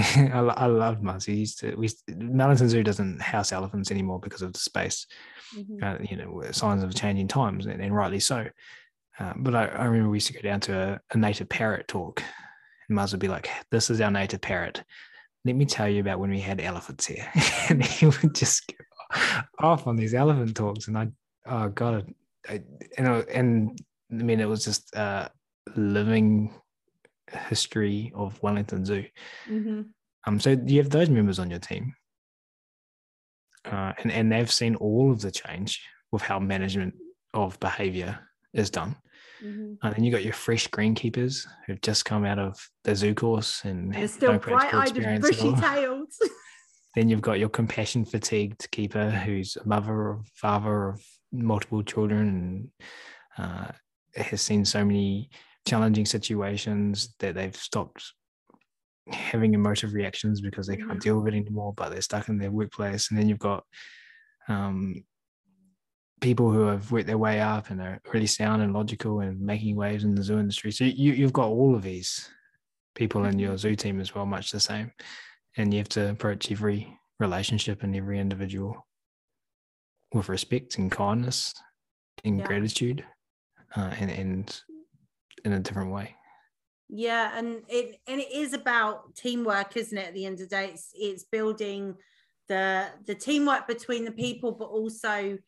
I, I love Muzzy. Used to, we Wellington Zoo doesn't house elephants anymore because of the space. Mm-hmm. Uh, you know, signs of changing times, and, and rightly so. Uh, but I, I, remember we used to go down to a, a native parrot talk, and Muzz would be like, "This is our native parrot. Let me tell you about when we had elephants here." and he would just go off on these elephant talks, and I, oh god, I, and and I mean, it was just uh, living history of Wellington Zoo. Mm-hmm. Um, so you have those members on your team, uh, and and they've seen all of the change with how management of behaviour is done. Mm-hmm. And then you got your fresh greenkeepers who've just come out of the zoo course and they're still no bright-eyed and bushy-tailed. then you've got your compassion fatigued keeper who's a mother or father of multiple children and uh, has seen so many challenging situations that they've stopped having emotive reactions because they can't deal with it anymore, but they're stuck in their workplace. And then you've got um, people who have worked their way up and are really sound and logical and making waves in the zoo industry. So you, you've got all of these people in your mm-hmm. zoo team as well, much the same. And you have to approach every relationship and every individual with respect and kindness and yeah. gratitude uh, and, and in a different way yeah and it and it is about teamwork isn't it at the end of the day it's it's building the the teamwork between the people but also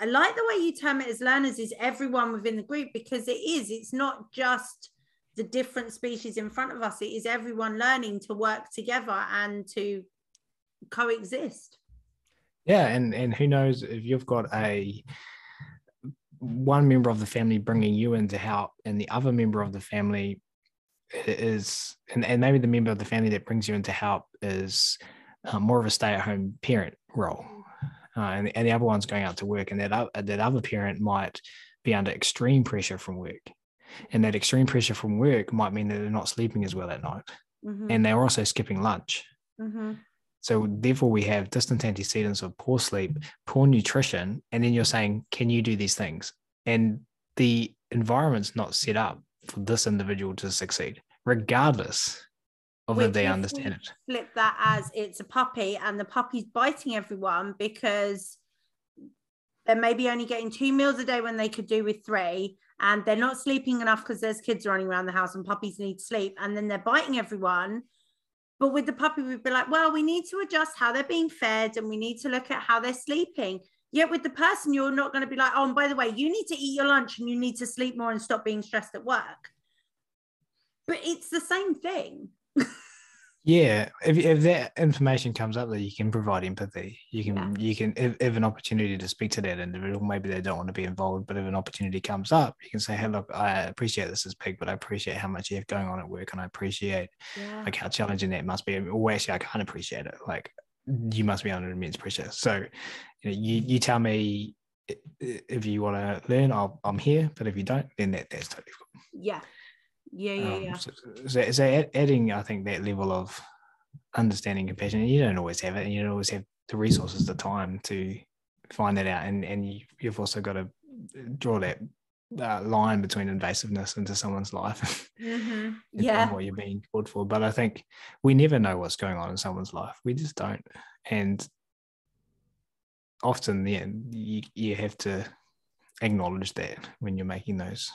I like the way you term it as learners is everyone within the group because it is. It's not just the different species in front of us. It is everyone learning to work together and to coexist. Yeah, and and who knows if you've got a one member of the family bringing you in to help, and the other member of the family is, and, and maybe the member of the family that brings you in to help is uh, more of a stay-at-home parent role, uh, and, and the other one's going out to work, and that that other parent might be under extreme pressure from work, and that extreme pressure from work might mean that they're not sleeping as well at night, mm-hmm. and they're also skipping lunch. Mm-hmm. So therefore, we have distant antecedents of poor sleep, poor nutrition, and then you're saying, "Can you do these things?" And the environment's not set up for this individual to succeed, regardless of Which if they understand it. Flip that as it's a puppy, and the puppy's biting everyone because they're maybe only getting two meals a day when they could do with three and they're not sleeping enough because there's kids running around the house and puppies need sleep and then they're biting everyone but with the puppy, we'd be like, well, we need to adjust how they're being fed and we need to look at how they're sleeping. Yet with the person, you're not going to be like, oh, and by the way, you need to eat your lunch and you need to sleep more and stop being stressed at work. But it's the same thing. yeah if, if that information comes up that you can provide empathy you can yeah. you can if, if an opportunity to speak to that individual maybe they don't want to be involved but if an opportunity comes up you can say hey look i appreciate this is big but i appreciate how much you have going on at work and i appreciate yeah. like how challenging that must be. Or actually i can't appreciate it. Like you must be under immense pressure. So you know you, you tell me if you want to learn i am here but if you don't then that, that's totally cool yeah yeah, yeah, um, yeah. So, so, so, adding, I think, that level of understanding compassion, you don't always have it, and you don't always have the resources, the time to find that out, and and you, have also got to draw that uh, line between invasiveness into someone's life. Mm-hmm. Yeah, what you're being called for. But I think we never know what's going on in someone's life. We just don't, and often, yeah, you you have to acknowledge that when you're making those.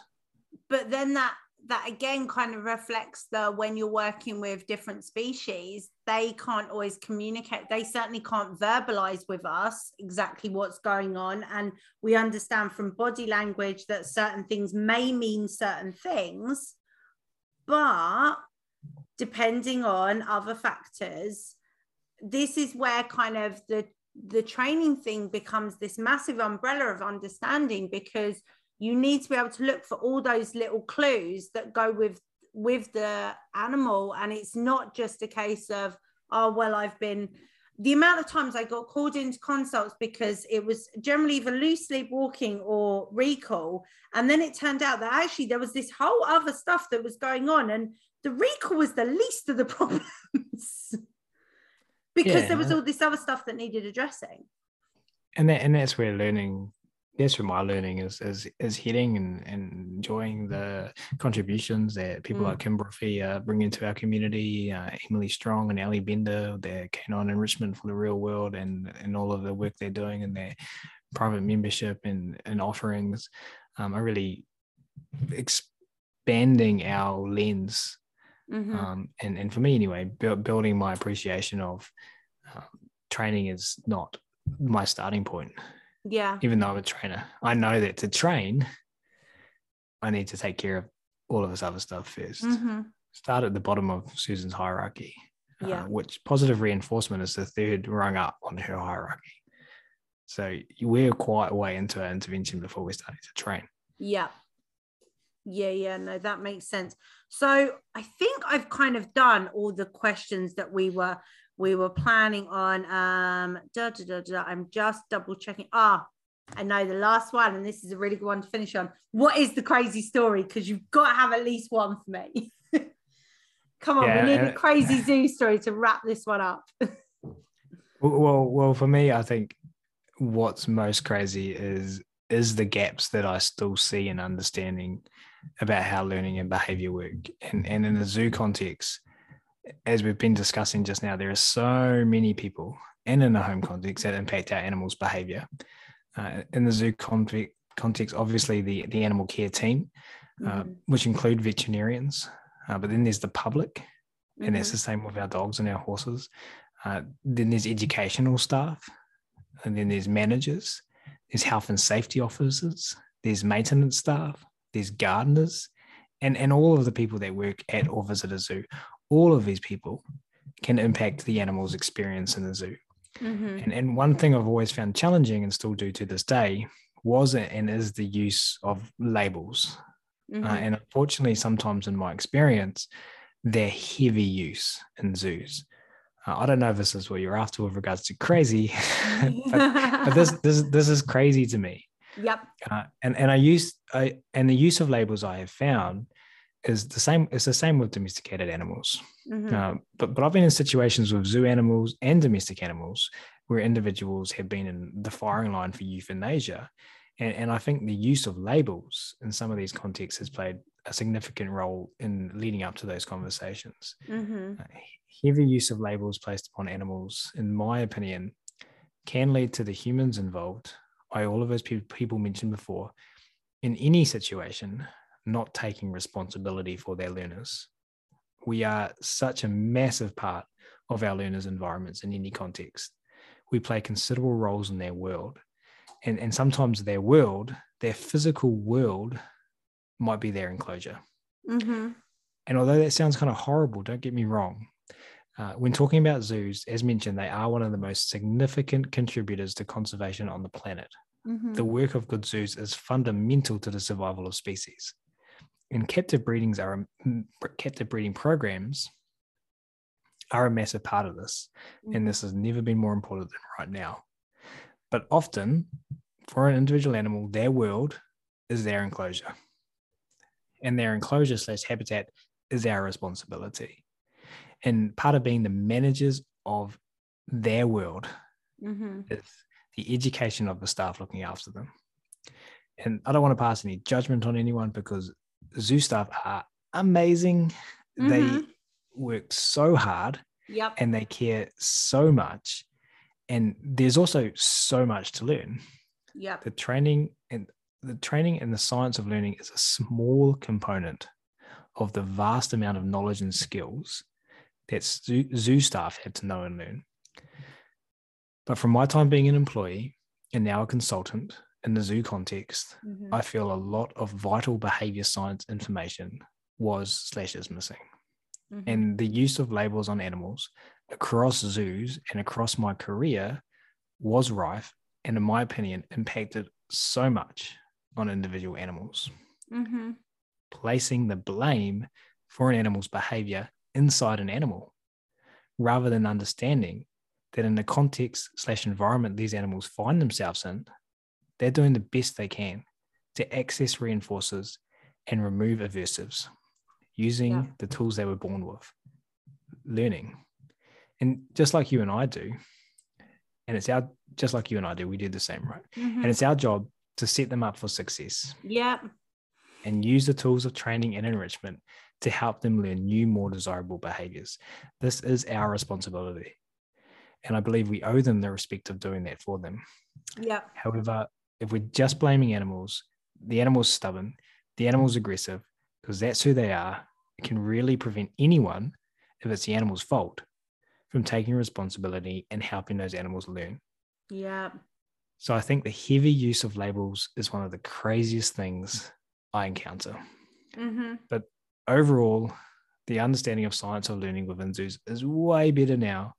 But then that that again kind of reflects the when you're working with different species they can't always communicate. They certainly can't verbalize with us exactly what's going on. And we understand from body language that certain things may mean certain things but depending on other factors this is where kind of the the training thing becomes this massive umbrella of understanding because you need to be able to look for all those little clues that go with with the animal. And it's not just a case of oh well i've been the amount of times i got called into consults because it was generally either loose sleep walking or recall. And then it turned out that actually there was this whole other stuff that was going on. And the recall was the least of the problems because yeah. there was all this other stuff that needed addressing. And that, and that's where learning that's where my learning is is is heading and, and enjoying the contributions that people mm. like Kim Brophey uh, bring into our community, uh, Emily Strong and Allie Bender, their canine enrichment for the real world, and and all of the work they're doing and their private membership and and offerings um, are really expanding our lens. Mm-hmm. Um, and and for me anyway, building my appreciation of um, training is not my starting point yeah. Even though I'm a trainer, I know that to train, I need to take care of all of this other stuff 1st mm-hmm. Start at the bottom of Susan's hierarchy, uh, yeah. Uh, which positive reinforcement is the third rung up on her hierarchy. So we're quite a way into our intervention before we're starting to train. Yeah. Yeah, yeah, no, that makes sense. So I think I've kind of done all the questions that we were we were planning on um da, da, da, da, i'm just double checking. Ah i know the last one and this is a really good one to finish on. What is the crazy story? Because you've got to have at least one for me. Come on yeah, we need uh, a crazy zoo story to wrap this one up. Well well for me i think what's most crazy is is the gaps that i still see in understanding about how learning and behavior work. And and in the zoo context as we've been discussing just now, there are so many people and in a home context that impact our animals' behavior. Uh, in the zoo context, context, obviously the, the animal care team, uh, mm-hmm. which include veterinarians, uh, but then there's the public, mm-hmm. and that's mm-hmm. the same with our dogs and our horses. Uh, then there's educational staff, and then there's managers, there's health and safety officers, there's maintenance staff, there's gardeners, and, and all of the people that work at or visit a zoo. All of these people can impact the animal's experience in the zoo. Mm-hmm. And, and one thing I've always found challenging and still do to this day was and is the use of labels. Uh, mm-hmm. Uh, and unfortunately, sometimes in my experience, they're heavy use in zoos. Uh, I don't know if this is what you're after with regards to crazy, but, but, this this this is crazy to me. Yep. Uh, and and I use I and the use of labels I have found is the same. It's the same with domesticated animals. Mm-hmm. Uh, but but I've been in situations with zoo animals and domestic animals where individuals have been in the firing line for euthanasia, and, and I think the use of labels in some of these contexts has played a significant role in leading up to those conversations. Mm-hmm. Uh, heavy use of labels placed upon animals, in my opinion, can lead to the humans involved, by all of those people mentioned before, in any situation, not taking responsibility for their learners. We are such a massive part of our learners' environments in any context. We play considerable roles in their world and, and sometimes their world, their physical world, might be their enclosure. Mm-hmm. And although that sounds kind of horrible, don't get me wrong. Uh, when talking about zoos, as mentioned, they are one of the most significant contributors to conservation on the planet. Mm-hmm. The work of good zoos is fundamental to the survival of species. And captive breedings are captive breeding programs are a massive part of this, mm-hmm. and this has never been more important than right now. But often, for an individual animal, their world is their enclosure. And their enclosure slash habitat is our responsibility. And part of being the managers of their world mm-hmm. is the education of the staff looking after them. And I don't want to pass any judgment on anyone because zoo staff are amazing. Mm-hmm. They work so hard yep. and they care so much and there's also so much to learn yeah the training and the training and the science of learning is a small component of the vast amount of knowledge and skills that zoo, zoo staff had to know and learn but from my time being an employee and now a consultant in the zoo context mm-hmm. i feel a lot of vital behavior science information was slash is missing mm-hmm. and the use of labels on animals across zoos and across my career was rife and, in my opinion, impacted so much on individual animals. Mm-hmm. Placing the blame for an animal's behavior inside an animal rather than understanding that in the context slash environment these animals find themselves in, they're doing the best they can to access reinforcers and remove aversives using yeah. the tools they were born with, learning. And just like you and I do, and it's our just like you and I do, we do the same, right? Mm-hmm. And it's our job to set them up for success. Yeah. And use the tools of training and enrichment to help them learn new, more desirable behaviors. This is our responsibility. And I believe we owe them the respect of doing that for them. Yeah. However, if we're just blaming animals, the animal's stubborn, the animal's aggressive, because that's who they are, it can really prevent anyone, if it's the animal's fault, from taking responsibility and helping those animals learn. Yeah. So I think the heavy use of labels is one of the craziest things I encounter. Mm-hmm. But overall, the understanding of science of learning within zoos is way better now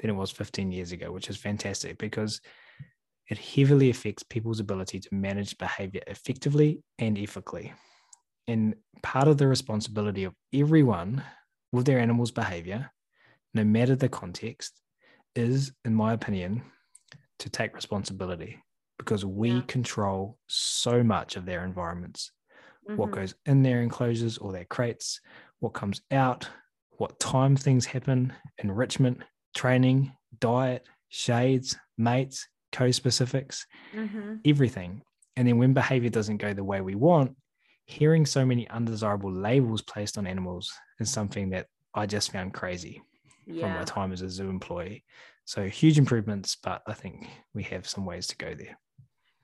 than it was 15 years ago, which is fantastic because it heavily affects people's ability to manage behavior effectively and ethically. And part of the responsibility of everyone with their animals' behavior no matter the context, is, in my opinion, to take responsibility because we yeah. control so much of their environments mm-hmm. what goes in their enclosures or their crates, what comes out, what time things happen, enrichment, training, diet, shades, mates, conspecifics, mm-hmm. everything. And then when behavior doesn't go the way we want, hearing so many undesirable labels placed on animals is something that I just found crazy yeah. from my time as a zoo employee. So huge improvements, but I think we have some ways to go there.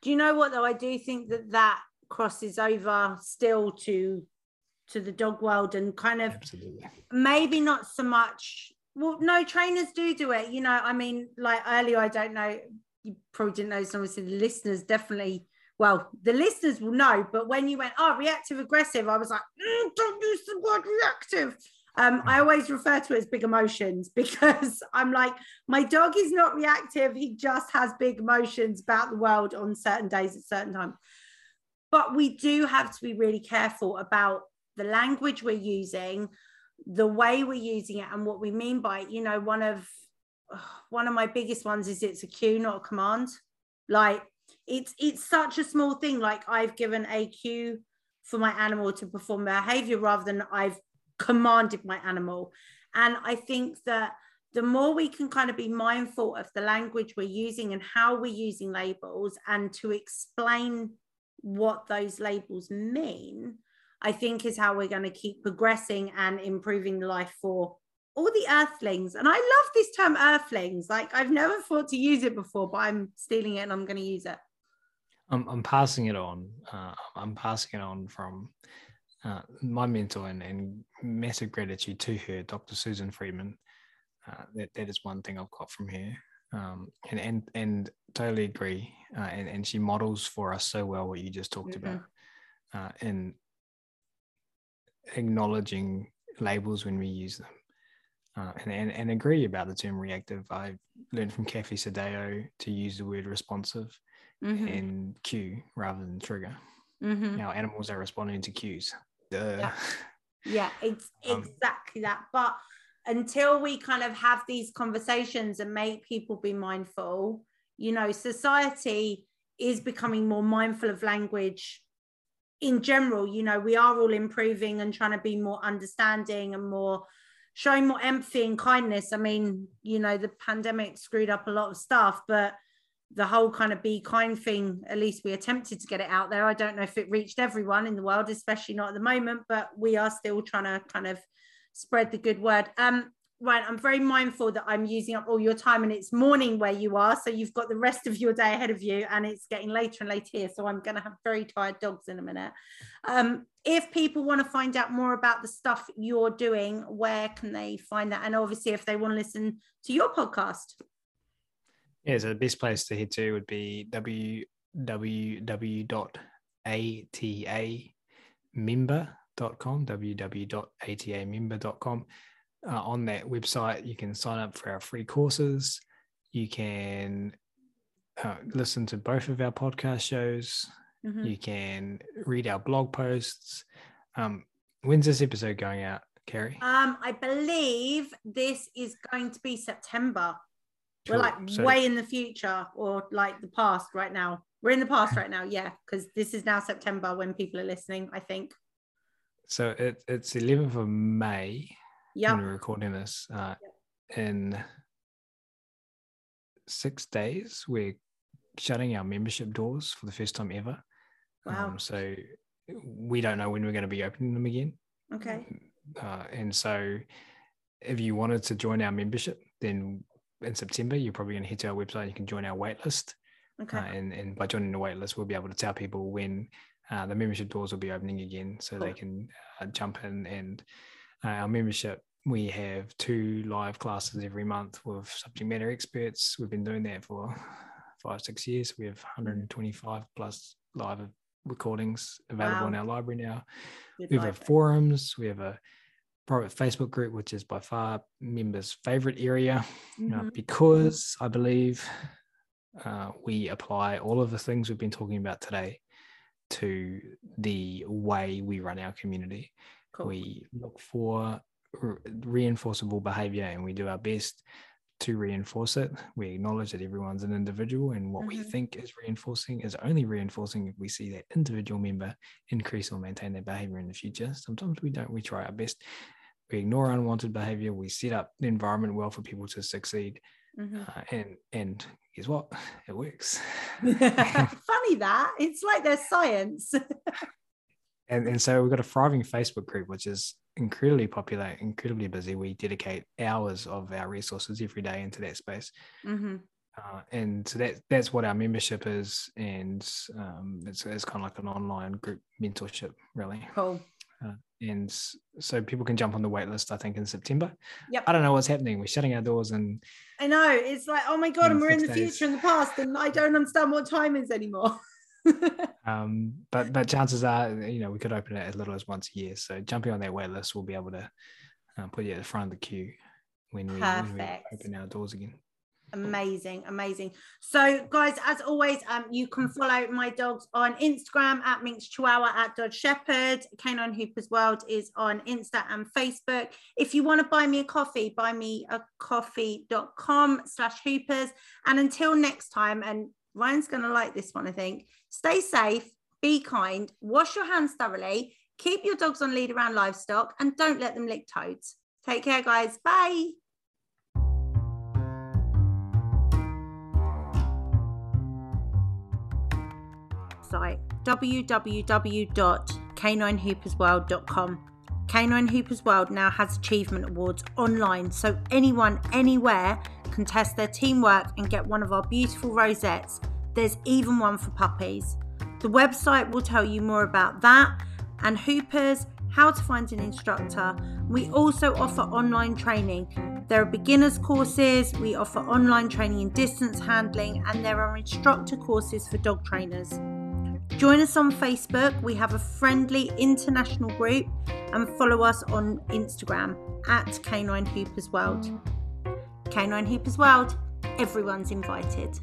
Do you know what though? I do think that that crosses over still to to the dog world and kind of Absolutely. maybe not so much well no trainers do do it you know i mean like earlier i don't know you probably didn't know, so obviously the listeners definitely, well, the listeners will know, but when you went, oh, reactive aggressive, I was like, mm, don't use the word reactive. Um, I always refer to it as big emotions because I'm like, my dog is not reactive. He just has big emotions about the world on certain days at certain times. But we do have to be really careful about the language we're using, the way we're using it, and what we mean by it. You know, one of one of my biggest ones is it's a cue, not a command. Like it's it's such a small thing. Like I've given a cue for my animal to perform behavior rather than I've commanded my animal. And I think that the more we can kind of be mindful of the language we're using and how we're using labels and to explain what those labels mean, I think is how we're going to keep progressing and improving life for all the earthlings. And I love this term earthlings. Like I've never thought to use it before, but I'm stealing it and I'm going to use it. I'm, I'm passing it on. Uh, I'm passing it on from uh, my mentor and, and massive gratitude to her, Dr. Susan Friedman. Uh, that, that is one thing I've got from her. Um, and, and, and totally agree. Uh, and, and she models for us so well what you just talked mm-hmm. about uh, in acknowledging labels when we use them. Uh, and, and, and agree about the term reactive. I learned from Kathy Sdao to use the word responsive mm-hmm. and cue rather than trigger. Mm-hmm. Now, animals are responding to cues. Yeah, yeah it's um, exactly that. But until we kind of have these conversations and make people be mindful, you know, society is becoming more mindful of language in general. You know, we are all improving and trying to be more understanding and more showing more empathy and kindness. I mean, you know, the pandemic screwed up a lot of stuff, but the whole kind of be kind thing, at least we attempted to get it out there. I don't know if it reached everyone in the world, especially not at the moment, but we are still trying to kind of spread the good word. Um, right, I'm very mindful that I'm using up all your time and it's morning where you are. So you've got the rest of your day ahead of you and it's getting later and later here. So I'm going to have very tired dogs in a minute. Um, if people want to find out more about the stuff you're doing, where can they find that? And obviously, if they want to listen to your podcast. Yeah, so the best place to head to would be www.atamember.com, www.atamember.com. Uh, on that website, you can sign up for our free courses. You can uh, listen to both of our podcast shows. Mm-hmm. You can read our blog posts. Um, when's this episode going out, Carrie? Um, I believe this is going to be September. We're like so, way in the future or like the past right now. We're in the past right now, yeah, because this is now September when people are listening, I think. So it, it's 11th of May yeah. when we're recording this. Uh, yep. In six days, we're shutting our membership doors for the first time ever. Wow. Um, so we don't know when we're going to be opening them again. Okay. Uh, and so if you wanted to join our membership, then in September, you're probably going to head to our website. You can join our waitlist. Okay. Uh, and, and by joining the waitlist, we'll be able to tell people when uh, the membership doors will be opening again so cool. they can uh, jump in. And uh, our membership, we have two live classes every month with subject matter experts. We've been doing that for five, six years. We have 125 plus live recordings available wow. in our library now. Good we have forums. We have a private Facebook group, which is by far members' favorite area mm-hmm. uh, because I believe uh, we apply all of the things we've been talking about today to the way we run our community. Cool. We look for re- reinforceable behavior and we do our best to reinforce it. We acknowledge that everyone's an individual, and what mm-hmm. we think is reinforcing is only reinforcing if we see that individual member increase or maintain their behavior in the future. Sometimes we don't, we try our best. We ignore unwanted behavior. We set up the environment well for people to succeed. Mm-hmm. Uh, and and guess what? It works. Funny that it's like there's science. and and so we've got a thriving Facebook group, which is incredibly popular, incredibly busy. We dedicate hours of our resources every day into that space. Mm-hmm. Uh, and so that that's what our membership is, and um, it's, it's kind of like an online group mentorship, really. Cool. Uh, and so people can jump on the wait list, I think, in September. Yep. I don't know what's happening. We're shutting our doors and I know. It's like, oh my God, and we're in the days. future and the past, and I don't understand what time is anymore. um, but but chances are, you know, we could open it as little as once a year. So jumping on that wait list, we'll be able to uh, put you at the front of the queue when we, when we open our doors again. amazing amazing. So guys as always um you can follow my dogs on instagram at minx chihuahua at dodge shepherd. Canine hoopers world is on insta and facebook. If you want to buy me a coffee buy me a coffee.com slash hoopers. And until next time and ryan's gonna like this one i think stay safe be kind wash your hands thoroughly keep your dogs on lead around livestock and don't let them lick toads take care guys bye site www.caninehoopersworld.com. Canine Hoopers World now has achievement awards online, so anyone, anywhere can test their teamwork and get one of our beautiful rosettes. There's even one for puppies. The website will tell you more about that and Hoopers, how to find an instructor. We also offer online training. There are beginners courses, we offer online training in distance handling, and there are instructor courses for dog trainers. Join us on Facebook. We have a friendly international group and follow us on Instagram at Canine Hoopers World. Canine Hoopers World, everyone's invited.